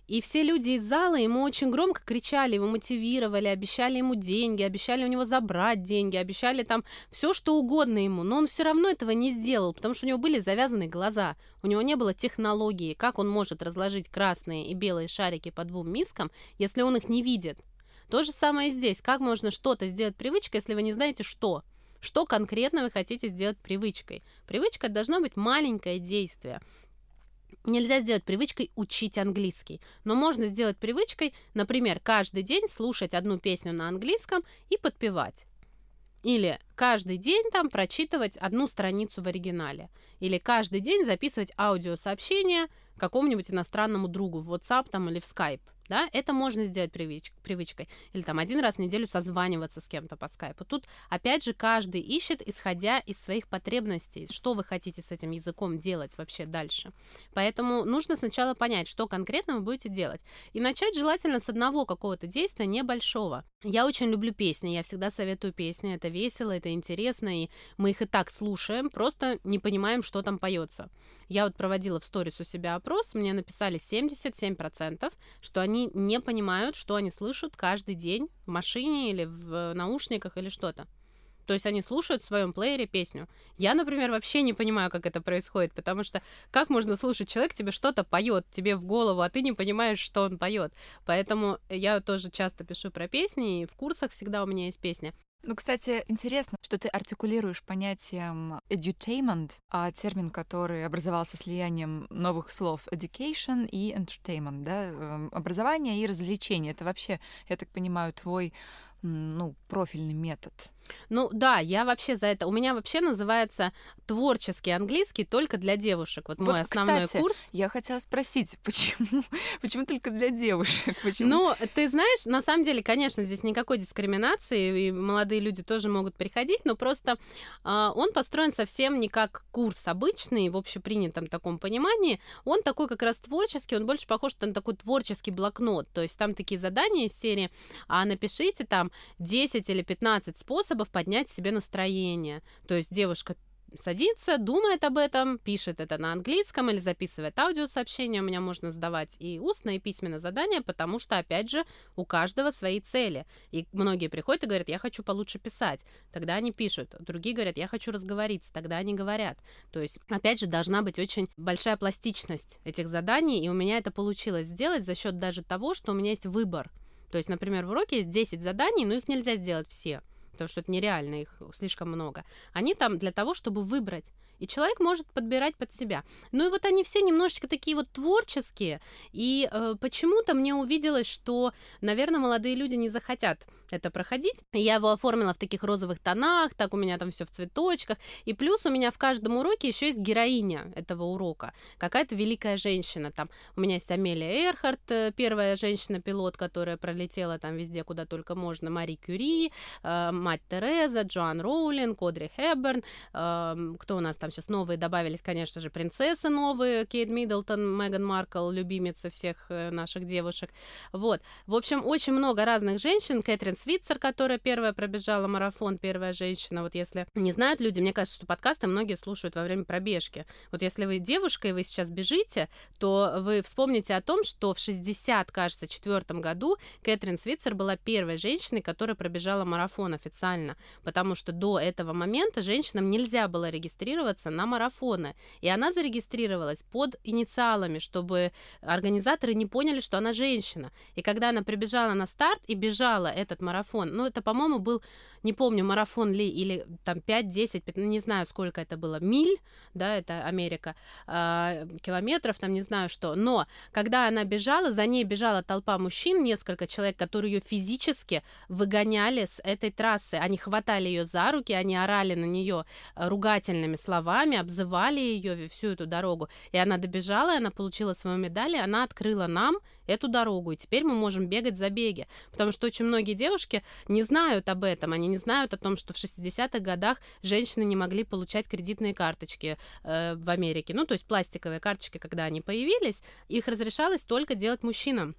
S2: И все люди из зала ему очень громко кричали, его мотивировали, обещали ему деньги, обещали у него забрать деньги, обещали там все, что угодно ему. Но он все равно этого не сделал, потому что у него были завязаны глаза. У него не было технологии, как он может разложить красные и белые шарики по двум мискам, если он их не видит. То же самое здесь. Как можно что-то сделать привычкой, если вы не знаете, что? Что конкретно вы хотите сделать привычкой? Привычка должно быть маленькое действие. Нельзя сделать привычкой учить английский, но можно сделать привычкой, например, каждый день слушать одну песню на английском и подпевать. Или каждый день там прочитывать одну страницу в оригинале. Или каждый день записывать аудиосообщение какому-нибудь иностранному другу в WhatsApp там, или в Skype да, это можно сделать привыч привычкой. Или там один раз в неделю созваниваться с кем-то по скайпу. Тут, опять же, каждый ищет, исходя из своих потребностей, что вы хотите с этим языком делать вообще дальше. Поэтому нужно сначала понять, что конкретно вы будете делать. И начать желательно с одного какого-то действия небольшого. Я очень люблю песни, я всегда советую песни, это весело, это интересно, и мы их и так слушаем, просто не понимаем, что там поется. Я вот проводила в сторис у себя опрос, мне написали 77%, что они не понимают, что они слышат каждый день в машине или в наушниках или что-то. То есть они слушают в своем плеере песню. Я, например, вообще не понимаю, как это происходит, потому что как можно слушать человек тебе что-то поет тебе в голову, а ты не понимаешь, что он поет. Поэтому я тоже часто пишу про песни, и в курсах всегда у меня есть песня.
S1: Ну, кстати, интересно, что ты артикулируешь понятием edutainment, а термин, который образовался слиянием новых слов education и entertainment, да, эм, образование и развлечение. Это вообще, я так понимаю, твой ну, профильный метод.
S2: Ну да, я вообще за это. У меня вообще называется творческий английский только для девушек. Вот, вот мой основной
S1: кстати,
S2: курс.
S1: Я хотела спросить, почему, почему только для девушек? Почему?
S2: Ну, ты знаешь, на самом деле, конечно, здесь никакой дискриминации, и молодые люди тоже могут приходить, но просто э, он построен совсем не как курс обычный, в общепринятом таком понимании. Он такой как раз творческий, он больше похож на такой творческий блокнот. То есть там такие задания из серии, а напишите там 10 или 15 способов, способов поднять себе настроение. То есть девушка садится, думает об этом, пишет это на английском или записывает аудиосообщение. У меня можно сдавать и устное, и письменное задание, потому что, опять же, у каждого свои цели. И многие приходят и говорят, я хочу получше писать. Тогда они пишут. Другие говорят, я хочу разговориться. Тогда они говорят. То есть, опять же, должна быть очень большая пластичность этих заданий, и у меня это получилось сделать за счет даже того, что у меня есть выбор. То есть, например, в уроке есть 10 заданий, но их нельзя сделать все потому что это нереально, их слишком много. Они там для того, чтобы выбрать. И человек может подбирать под себя. Ну и вот они все немножечко такие вот творческие. И э, почему-то мне увиделось, что, наверное, молодые люди не захотят это проходить. Я его оформила в таких розовых тонах, так у меня там все в цветочках. И плюс у меня в каждом уроке еще есть героиня этого урока. Какая-то великая женщина. Там у меня есть Амелия Эрхард, э, первая женщина-пилот, которая пролетела там везде, куда только можно. Мари Кюри, э, мать Тереза, Джоан Роулинг, Кодри Хэбберн. Э, кто у нас там сейчас новые добавились, конечно же, принцессы новые. Кейт Миддлтон, Меган Маркл, любимица всех э, наших девушек. Вот. В общем, очень много разных женщин. Кэтрин Свитцер, которая первая пробежала марафон, первая женщина. Вот если не знают люди, мне кажется, что подкасты многие слушают во время пробежки. Вот если вы девушка и вы сейчас бежите, то вы вспомните о том, что в 60, кажется, четвертом году Кэтрин Свитцер была первой женщиной, которая пробежала марафон официально, потому что до этого момента женщинам нельзя было регистрироваться на марафоны. И она зарегистрировалась под инициалами, чтобы организаторы не поняли, что она женщина. И когда она прибежала на старт и бежала этот марафон. Ну, это, по-моему, был не помню, марафон ли, или там 5-10, не знаю, сколько это было, миль, да, это Америка, э, километров, там не знаю что. Но когда она бежала, за ней бежала толпа мужчин, несколько человек, которые ее физически выгоняли с этой трассы. Они хватали ее за руки, они орали на нее э, ругательными словами, обзывали ее всю эту дорогу. И она добежала, и она получила свою медаль, и она открыла нам эту дорогу, и теперь мы можем бегать за беги. Потому что очень многие девушки не знают об этом, они не знают о том, что в 60-х годах женщины не могли получать кредитные карточки э, в Америке. Ну, то есть пластиковые карточки, когда они появились, их разрешалось только делать мужчинам.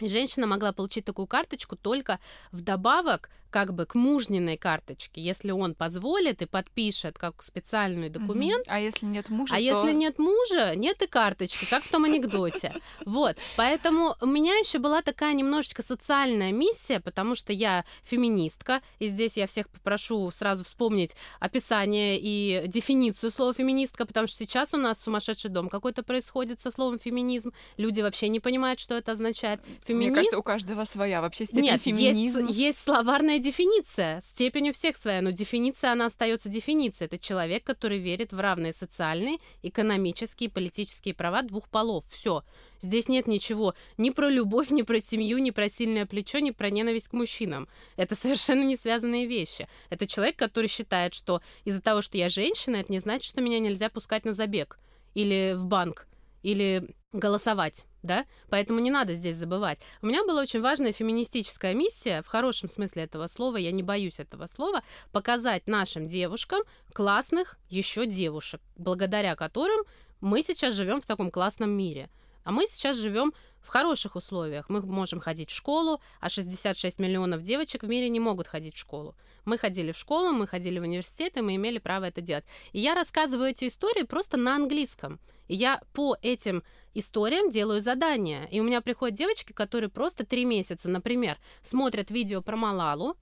S2: Женщина могла получить такую карточку только вдобавок как бы к мужниной карточке, если он позволит и подпишет как специальный документ.
S1: Угу. А если нет мужа,
S2: А
S1: то...
S2: если нет мужа, нет и карточки, как в том анекдоте. Вот, поэтому у меня еще была такая немножечко социальная миссия, потому что я феминистка, и здесь я всех попрошу сразу вспомнить описание и дефиницию слова феминистка, потому что сейчас у нас сумасшедший дом какой-то происходит со словом феминизм, люди вообще не понимают, что это означает.
S1: Феминист... Мне кажется, у каждого своя вообще степень Нет, феминизма.
S2: Есть, есть словарная дефиниция. Степень у всех своя, но дефиниция, она остается дефиницией. Это человек, который верит в равные социальные, экономические политические права двух полов. Все. Здесь нет ничего ни про любовь, ни про семью, ни про сильное плечо, ни про ненависть к мужчинам. Это совершенно не связанные вещи. Это человек, который считает, что из-за того, что я женщина, это не значит, что меня нельзя пускать на забег или в банк, или голосовать да, поэтому не надо здесь забывать. У меня была очень важная феминистическая миссия, в хорошем смысле этого слова, я не боюсь этого слова, показать нашим девушкам классных еще девушек, благодаря которым мы сейчас живем в таком классном мире. А мы сейчас живем в хороших условиях. Мы можем ходить в школу, а 66 миллионов девочек в мире не могут ходить в школу. Мы ходили в школу, мы ходили в университет, и мы имели право это делать. И я рассказываю эти истории просто на английском. И я по этим историям делаю задания. И у меня приходят девочки, которые просто три месяца, например, смотрят видео про Малалу,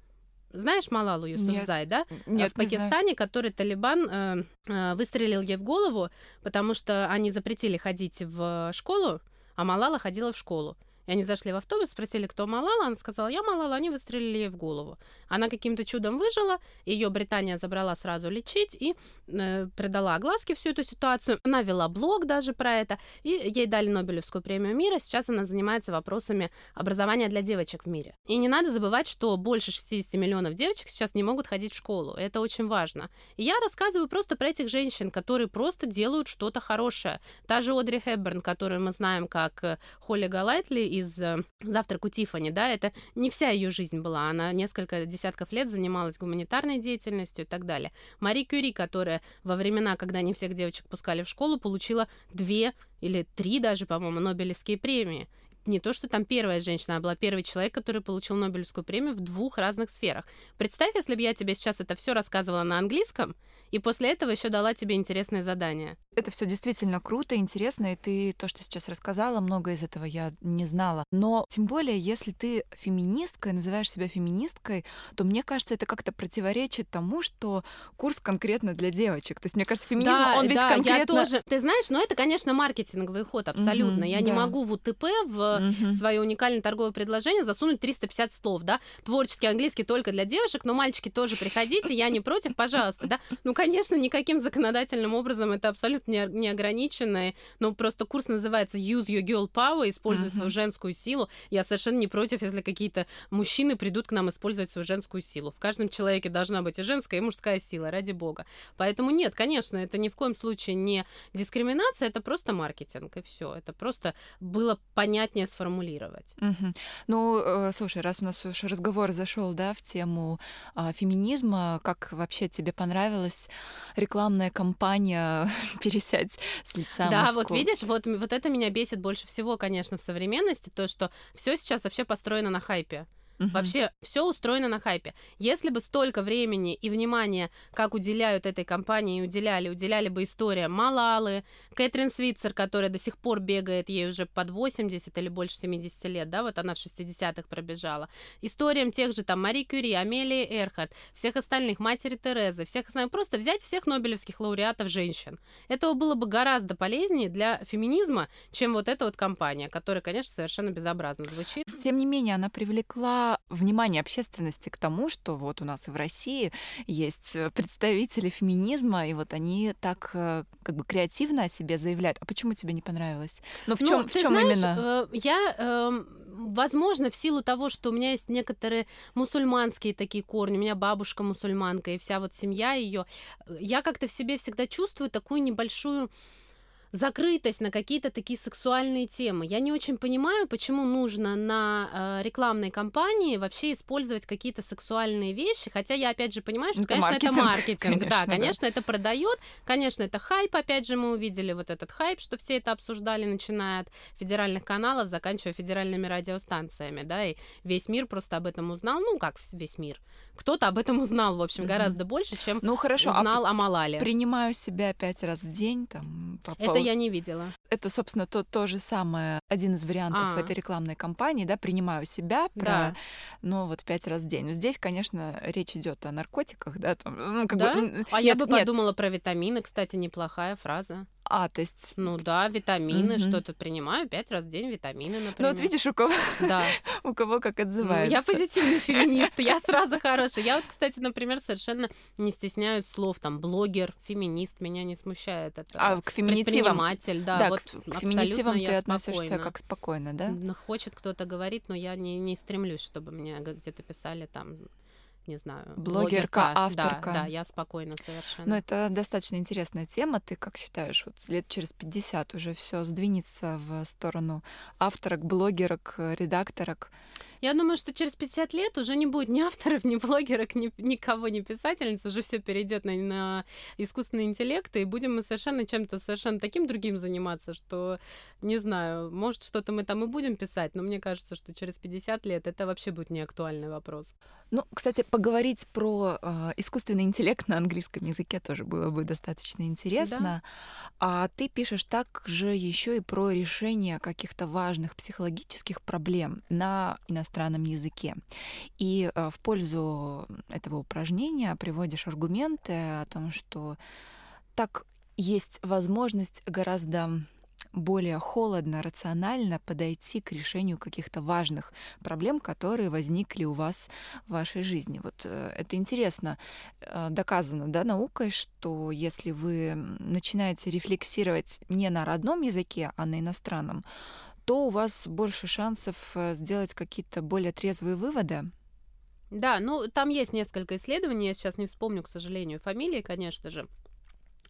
S2: Знаешь Малалу Юсуфзай, да?
S1: Нет,
S2: в Пакистане,
S1: не
S2: который Талибан э, э, выстрелил ей в голову, потому что они запретили ходить в школу, а Малала ходила в школу. И они зашли в автобус, спросили, кто Малала. Она сказала, я Малала. Они выстрелили ей в голову. Она каким-то чудом выжила. Ее Британия забрала сразу лечить и э, придала огласке всю эту ситуацию. Она вела блог даже про это. И ей дали Нобелевскую премию мира. Сейчас она занимается вопросами образования для девочек в мире. И не надо забывать, что больше 60 миллионов девочек сейчас не могут ходить в школу. Это очень важно. И я рассказываю просто про этих женщин, которые просто делают что-то хорошее. Та же Одри Хепберн, которую мы знаем как э, Холли Галайтли из э, «Завтрак у Тиффани», да, это не вся ее жизнь была. Она несколько десятков лет занималась гуманитарной деятельностью и так далее. Мари Кюри, которая во времена, когда не всех девочек пускали в школу, получила две или три даже, по-моему, Нобелевские премии не то, что там первая женщина, а была первый человек, который получил Нобелевскую премию в двух разных сферах. Представь, если бы я тебе сейчас это все рассказывала на английском, и после этого еще дала тебе интересное задание.
S1: Это все действительно круто, интересно, и ты то, что сейчас рассказала, много из этого я не знала. Но тем более, если ты феминисткой, называешь себя феминисткой, то мне кажется, это как-то противоречит тому, что курс конкретно для девочек. То есть, мне кажется, феминизм,
S2: да,
S1: он ведь
S2: да,
S1: конкретно...
S2: я тоже... Ты знаешь, но это, конечно, маркетинговый ход, абсолютно. Mm-hmm, я да. не могу в УТП, в mm-hmm. свое уникальное торговое предложение засунуть 350 слов, да? Творческий английский только для девушек, но мальчики тоже приходите, я не против, пожалуйста, да? Ну, конечно, никаким законодательным образом это абсолютно не, не ограниченное, но просто курс называется Use Your Girl Power, используй uh-huh. свою женскую силу. Я совершенно не против, если какие-то мужчины придут к нам использовать свою женскую силу. В каждом человеке должна быть и женская, и мужская сила, ради бога. Поэтому нет, конечно, это ни в коем случае не дискриминация, это просто маркетинг, и все. Это просто было понятнее сформулировать.
S1: Uh-huh. Ну, э, слушай, раз у нас уже разговор зашел, да, в тему э, феминизма, как вообще тебе понравилась рекламная кампания «Пересядь с лица
S2: Да,
S1: мужского.
S2: вот видишь, вот, вот это меня бесит больше всего, конечно, в современности, то, что все сейчас вообще построено на хайпе. Угу. Вообще все устроено на хайпе. Если бы столько времени и внимания, как уделяют этой компании, уделяли, уделяли бы историям Малалы, Кэтрин Свитцер, которая до сих пор бегает, ей уже под 80 или больше 70 лет, да, вот она в 60-х пробежала. Историям тех же там Мари Кюри, Амелии Эрхард, всех остальных, матери Терезы, всех остальных, просто взять всех нобелевских лауреатов женщин. Этого было бы гораздо полезнее для феминизма, чем вот эта вот компания, которая, конечно, совершенно безобразно звучит.
S1: Тем не менее, она привлекла внимание общественности к тому, что вот у нас и в России есть э, представители феминизма, и вот они так э, как бы креативно о себе заявляют. А почему тебе не понравилось?
S2: Ну в чем, ну, в чем знаешь, именно? Э, я э, возможно, в силу того, что у меня есть некоторые мусульманские такие корни, у меня бабушка мусульманка, и вся вот семья ее, я как-то в себе всегда чувствую такую небольшую закрытость на какие-то такие сексуальные темы. Я не очень понимаю, почему нужно на э, рекламной кампании вообще использовать какие-то сексуальные вещи, хотя я опять же понимаю, что, это конечно, маркетинг, это маркетинг. Конечно, да, конечно, да. это продает, конечно, это хайп, опять же, мы увидели вот этот хайп, что все это обсуждали, начиная от федеральных каналов, заканчивая федеральными радиостанциями, да, и весь мир просто об этом узнал, ну, как весь мир, кто-то об этом узнал, в общем, гораздо больше, чем
S1: ну, хорошо,
S2: а узнал
S1: а
S2: о Малале.
S1: Принимаю себя пять раз в день, там,
S2: по Это я не видела.
S1: Это, собственно, то, то же самое, один из вариантов а. этой рекламной кампании, да, принимаю себя, про, да. ну, вот пять раз в день. Но здесь, конечно, речь идет о наркотиках, да, там, ну,
S2: как да? бы... А нет, я бы нет. подумала про витамины, кстати, неплохая фраза.
S1: А, то есть...
S2: Ну да, витамины, mm-hmm. что-то принимаю, пять раз в день витамины, например.
S1: Ну вот видишь, у кого,
S2: да.
S1: у кого как отзывается.
S2: Я позитивный феминист, я сразу хорошая. Я вот, кстати, например, совершенно не стесняюсь слов, там, блогер, феминист, меня не смущает это.
S1: А к феминитивам?
S2: Предприниматель, да.
S1: да
S2: вот
S1: к феминитивам ты относишься спокойно. как спокойно, да?
S2: Хочет кто-то говорить, но я не, не стремлюсь, чтобы мне где-то писали там не знаю,
S1: блогерка, блогерка авторка.
S2: Да, да, я спокойно совершенно.
S1: Но это достаточно интересная тема. Ты как считаешь, вот лет через 50 уже все сдвинется в сторону авторок, блогерок, редакторок?
S2: Я думаю, что через 50 лет уже не будет ни авторов, ни блогерок, ни никого, ни писательниц, уже все перейдет на, на искусственный интеллект, и будем мы совершенно чем-то совершенно таким другим заниматься, что, не знаю, может, что-то мы там и будем писать, но мне кажется, что через 50 лет это вообще будет не актуальный вопрос.
S1: Ну, кстати, поговорить про э, искусственный интеллект на английском языке тоже было бы достаточно интересно. Да. А ты пишешь также еще и про решение каких-то важных психологических проблем на иностранном иностранном языке. И э, в пользу этого упражнения приводишь аргументы о том, что так есть возможность гораздо более холодно, рационально подойти к решению каких-то важных проблем, которые возникли у вас в вашей жизни. Вот э, это интересно э, доказано да, наукой, что если вы начинаете рефлексировать не на родном языке, а на иностранном, то у вас больше шансов э, сделать какие-то более трезвые выводы.
S2: Да, ну там есть несколько исследований, я сейчас не вспомню, к сожалению, фамилии, конечно же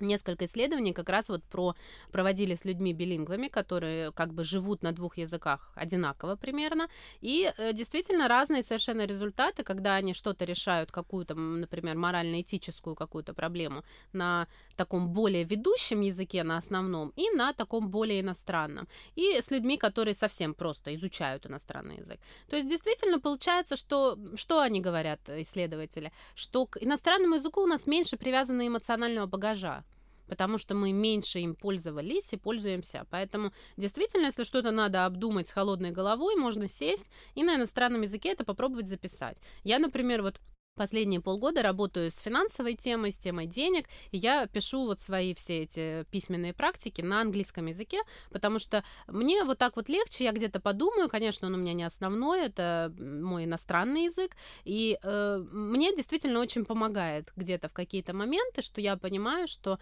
S2: несколько исследований как раз вот про проводили с людьми билингвами, которые как бы живут на двух языках одинаково примерно, и э, действительно разные совершенно результаты, когда они что-то решают, какую-то, например, морально-этическую какую-то проблему на таком более ведущем языке, на основном, и на таком более иностранном, и с людьми, которые совсем просто изучают иностранный язык. То есть действительно получается, что, что они говорят, исследователи, что к иностранному языку у нас меньше привязано эмоционального багажа, потому что мы меньше им пользовались и пользуемся. Поэтому действительно, если что-то надо обдумать с холодной головой, можно сесть и на иностранном языке это попробовать записать. Я, например, вот Последние полгода работаю с финансовой темой, с темой денег, и я пишу вот свои все эти письменные практики на английском языке, потому что мне вот так вот легче, я где-то подумаю, конечно, он у меня не основной, это мой иностранный язык, и э, мне действительно очень помогает где-то в какие-то моменты, что я понимаю, что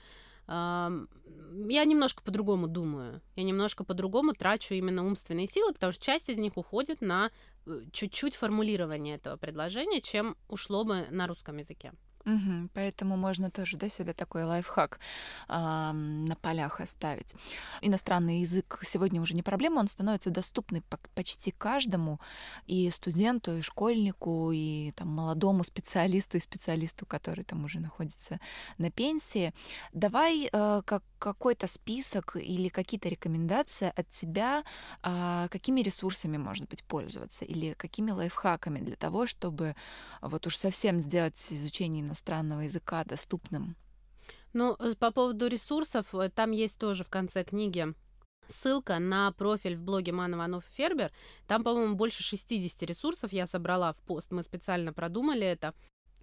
S2: я немножко по-другому думаю. Я немножко по-другому трачу именно умственные силы, потому что часть из них уходит на э, чуть-чуть формулирование этого предложения, чем ушло бы на русском языке.
S1: Угу, поэтому можно тоже да, себе такой лайфхак э, на полях оставить. Иностранный язык сегодня уже не проблема, он становится доступный почти каждому, и студенту, и школьнику, и там, молодому специалисту, и специалисту, который там уже находится на пенсии. Давай э, как, какой-то список или какие-то рекомендации от тебя, э, какими ресурсами, может быть, пользоваться, или какими лайфхаками для того, чтобы вот уж совсем сделать изучение иностранного языка доступным?
S2: Ну, э, по поводу ресурсов, э, там есть тоже в конце книги ссылка на профиль в блоге Мана Ванов Фербер. Там, по-моему, больше 60 ресурсов я собрала в пост. Мы специально продумали это.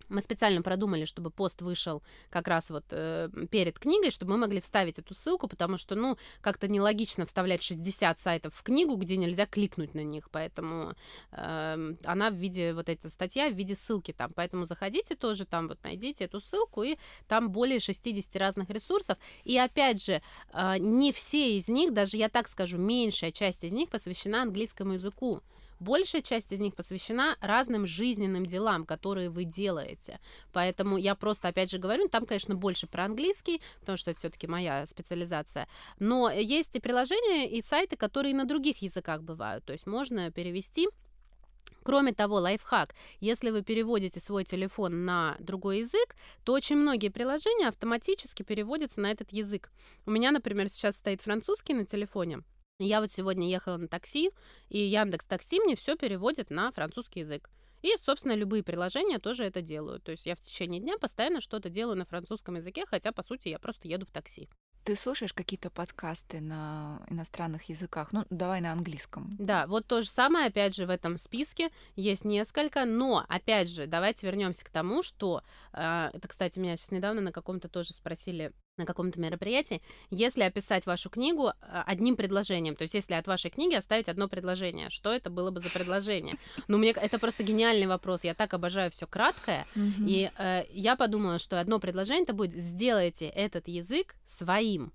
S2: Мы специально продумали, чтобы пост вышел как раз вот э, перед книгой, чтобы мы могли вставить эту ссылку, потому что, ну, как-то нелогично вставлять 60 сайтов в книгу, где нельзя кликнуть на них, поэтому э, она в виде, вот эта статья в виде ссылки там, поэтому заходите тоже там, вот найдите эту ссылку, и там более 60 разных ресурсов, и опять же, э, не все из них, даже я так скажу, меньшая часть из них посвящена английскому языку, Большая часть из них посвящена разным жизненным делам, которые вы делаете. Поэтому я просто, опять же, говорю, там, конечно, больше про английский, потому что это все-таки моя специализация. Но есть и приложения, и сайты, которые на других языках бывают. То есть можно перевести Кроме того, лайфхак, если вы переводите свой телефон на другой язык, то очень многие приложения автоматически переводятся на этот язык. У меня, например, сейчас стоит французский на телефоне, я вот сегодня ехала на такси, и Яндекс Такси мне все переводит на французский язык. И, собственно, любые приложения тоже это делают. То есть я в течение дня постоянно что-то делаю на французском языке, хотя, по сути, я просто еду в такси.
S1: Ты слушаешь какие-то подкасты на иностранных языках? Ну, давай на английском.
S2: Да, вот то же самое, опять же, в этом списке есть несколько, но, опять же, давайте вернемся к тому, что, э, это, кстати, меня сейчас недавно на каком-то тоже спросили на каком-то мероприятии, если описать вашу книгу а, одним предложением, то есть если от вашей книги оставить одно предложение, что это было бы за предложение? Ну, мне это просто гениальный вопрос. Я так обожаю все краткое, mm-hmm. и э, я подумала, что одно предложение это будет: сделайте этот язык своим.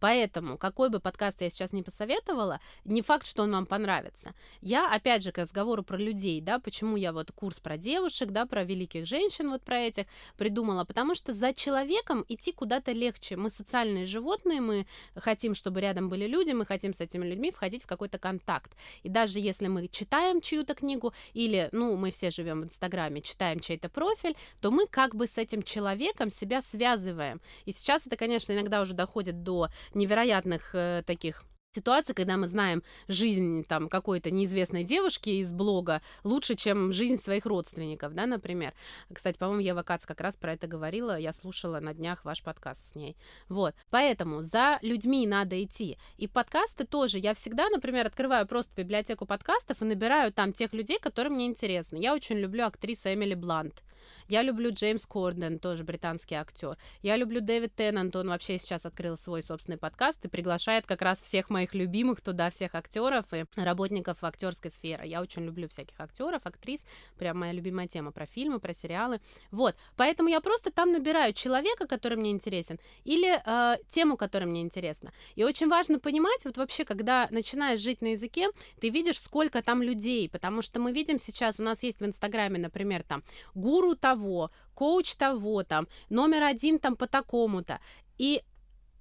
S2: Поэтому, какой бы подкаст я сейчас не посоветовала, не факт, что он вам понравится. Я, опять же, к разговору про людей, да, почему я вот курс про девушек, да, про великих женщин, вот про этих придумала, потому что за человеком идти куда-то легче. Мы социальные животные, мы хотим, чтобы рядом были люди, мы хотим с этими людьми входить в какой-то контакт. И даже если мы читаем чью-то книгу, или, ну, мы все живем в Инстаграме, читаем чей-то профиль, то мы как бы с этим человеком себя связываем. И сейчас это, конечно, иногда уже доходит до невероятных э, таких ситуации, когда мы знаем жизнь там какой-то неизвестной девушки из блога лучше, чем жизнь своих родственников, да, например. Кстати, по-моему, Ева Кац как раз про это говорила, я слушала на днях ваш подкаст с ней. Вот, поэтому за людьми надо идти. И подкасты тоже. Я всегда, например, открываю просто библиотеку подкастов и набираю там тех людей, которые мне интересны. Я очень люблю актрису Эмили Блант. Я люблю Джеймс Корден, тоже британский актер. Я люблю Дэвид Теннант, он вообще сейчас открыл свой собственный подкаст и приглашает как раз всех моих любимых туда, всех актеров и работников актерской сферы. Я очень люблю всяких актеров, актрис, прям моя любимая тема про фильмы, про сериалы. Вот, поэтому я просто там набираю человека, который мне интересен, или э, тему, которая мне интересна. И очень важно понимать, вот вообще, когда начинаешь жить на языке, ты видишь, сколько там людей, потому что мы видим сейчас, у нас есть в Инстаграме, например, там, гуру того, того, коуч того там, номер один там по такому-то. И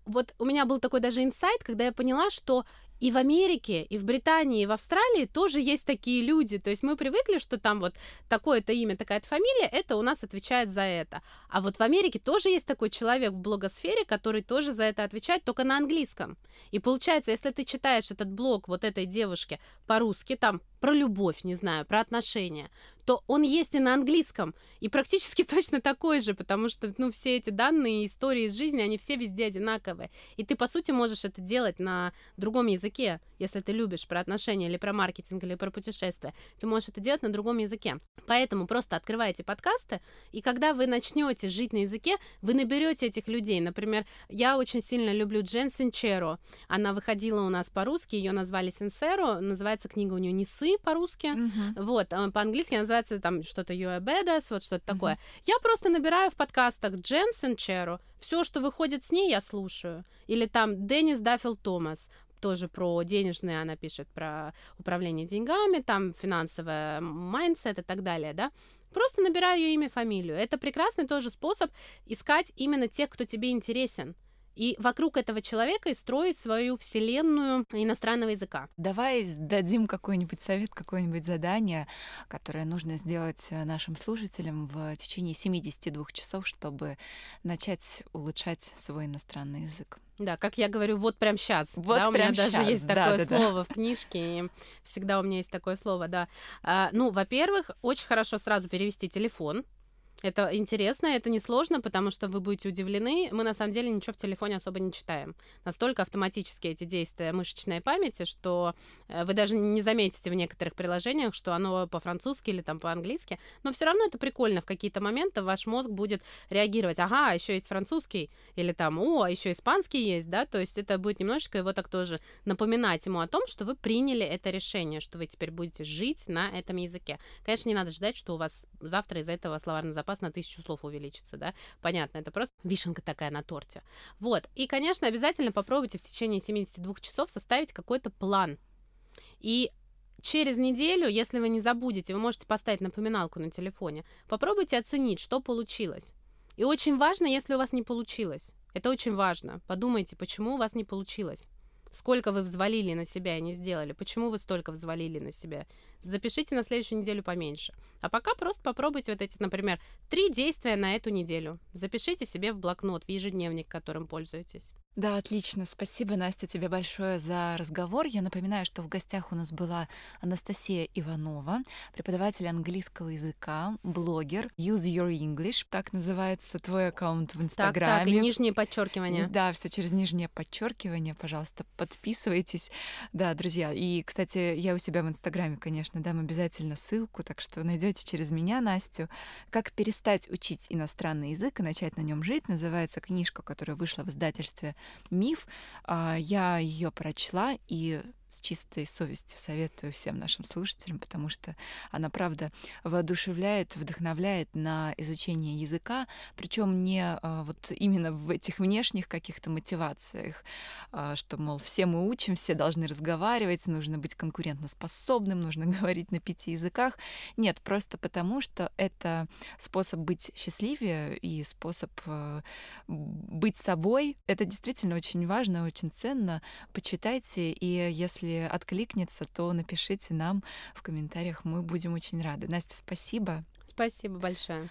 S2: вот у меня был такой даже инсайт, когда я поняла, что и в Америке, и в Британии, и в Австралии тоже есть такие люди. То есть мы привыкли, что там вот такое-то имя, такая-то фамилия, это у нас отвечает за это. А вот в Америке тоже есть такой человек в блогосфере, который тоже за это отвечает, только на английском. И получается, если ты читаешь этот блог вот этой девушки по-русски, там про любовь, не знаю, про отношения, то он есть и на английском, и практически точно такой же, потому что, ну, все эти данные, истории из жизни, они все везде одинаковые. И ты, по сути, можешь это делать на другом языке, если ты любишь про отношения или про маркетинг или про путешествия, ты можешь это делать на другом языке. Поэтому просто открывайте подкасты, и когда вы начнете жить на языке, вы наберете этих людей. Например, я очень сильно люблю Джен Синчеро. Она выходила у нас по-русски, ее назвали Синсеро, называется книга у нее «Ни сы» по-русски. Mm-hmm. Вот, э, по-английски называется там что-то «You are badass», вот что-то mm-hmm. такое. Я просто набираю в подкастах Джен Синчеро, все, что выходит с ней, я слушаю. Или там Дениз Даффилд Томас, тоже про денежные, она пишет про управление деньгами, там финансовое mindset и так далее, да. Просто набираю ее имя, фамилию. Это прекрасный тоже способ искать именно тех, кто тебе интересен и вокруг этого человека и строить свою вселенную иностранного языка.
S1: Давай дадим какой-нибудь совет, какое-нибудь задание, которое нужно сделать э, нашим слушателям в течение 72 часов, чтобы начать улучшать свой иностранный язык.
S2: Да, как я говорю, вот прям сейчас.
S1: Вот
S2: да,
S1: прям
S2: у меня
S1: сейчас.
S2: даже есть
S1: да,
S2: такое
S1: да,
S2: слово
S1: да.
S2: в книжке, и всегда у меня есть такое слово, да. А, ну, во-первых, очень хорошо сразу перевести телефон, это интересно, это несложно, потому что вы будете удивлены. Мы на самом деле ничего в телефоне особо не читаем. Настолько автоматически эти действия мышечной памяти, что э, вы даже не заметите в некоторых приложениях, что оно по-французски или там по-английски. Но все равно это прикольно. В какие-то моменты ваш мозг будет реагировать. Ага, еще есть французский. Или там, о, а еще испанский есть, да? То есть это будет немножечко его так тоже напоминать ему о том, что вы приняли это решение, что вы теперь будете жить на этом языке. Конечно, не надо ждать, что у вас завтра из-за этого словарный запас запас на тысячу слов увеличится, да, понятно, это просто вишенка такая на торте. Вот, и, конечно, обязательно попробуйте в течение 72 часов составить какой-то план. И через неделю, если вы не забудете, вы можете поставить напоминалку на телефоне, попробуйте оценить, что получилось. И очень важно, если у вас не получилось. Это очень важно. Подумайте, почему у вас не получилось. Сколько вы взвалили на себя и не сделали? Почему вы столько взвалили на себя? Запишите на следующую неделю поменьше. А пока просто попробуйте вот эти, например, три действия на эту неделю. Запишите себе в блокнот, в ежедневник, которым пользуетесь.
S1: Да, отлично. Спасибо, Настя, тебе большое за разговор. Я напоминаю, что в гостях у нас была Анастасия Иванова, преподаватель английского языка, блогер Use Your English, так называется твой аккаунт в Инстаграме. Так, так,
S2: и нижнее подчеркивание.
S1: Да, все через нижнее подчеркивание, пожалуйста, подписывайтесь. Да, друзья. И, кстати, я у себя в Инстаграме, конечно, дам обязательно ссылку, так что найдете через меня Настю. Как перестать учить иностранный язык и начать на нем жить, называется книжка, которая вышла в издательстве миф. А, я ее прочла и с чистой совестью советую всем нашим слушателям, потому что она, правда, воодушевляет, вдохновляет на изучение языка, причем не а, вот именно в этих внешних каких-то мотивациях, а, что, мол, все мы учим, все должны разговаривать, нужно быть конкурентоспособным, нужно говорить на пяти языках. Нет, просто потому, что это способ быть счастливее и способ а, быть собой. Это действительно очень важно, очень ценно. Почитайте, и если если откликнется, то напишите нам в комментариях, мы будем очень рады. Настя, спасибо.
S2: Спасибо большое.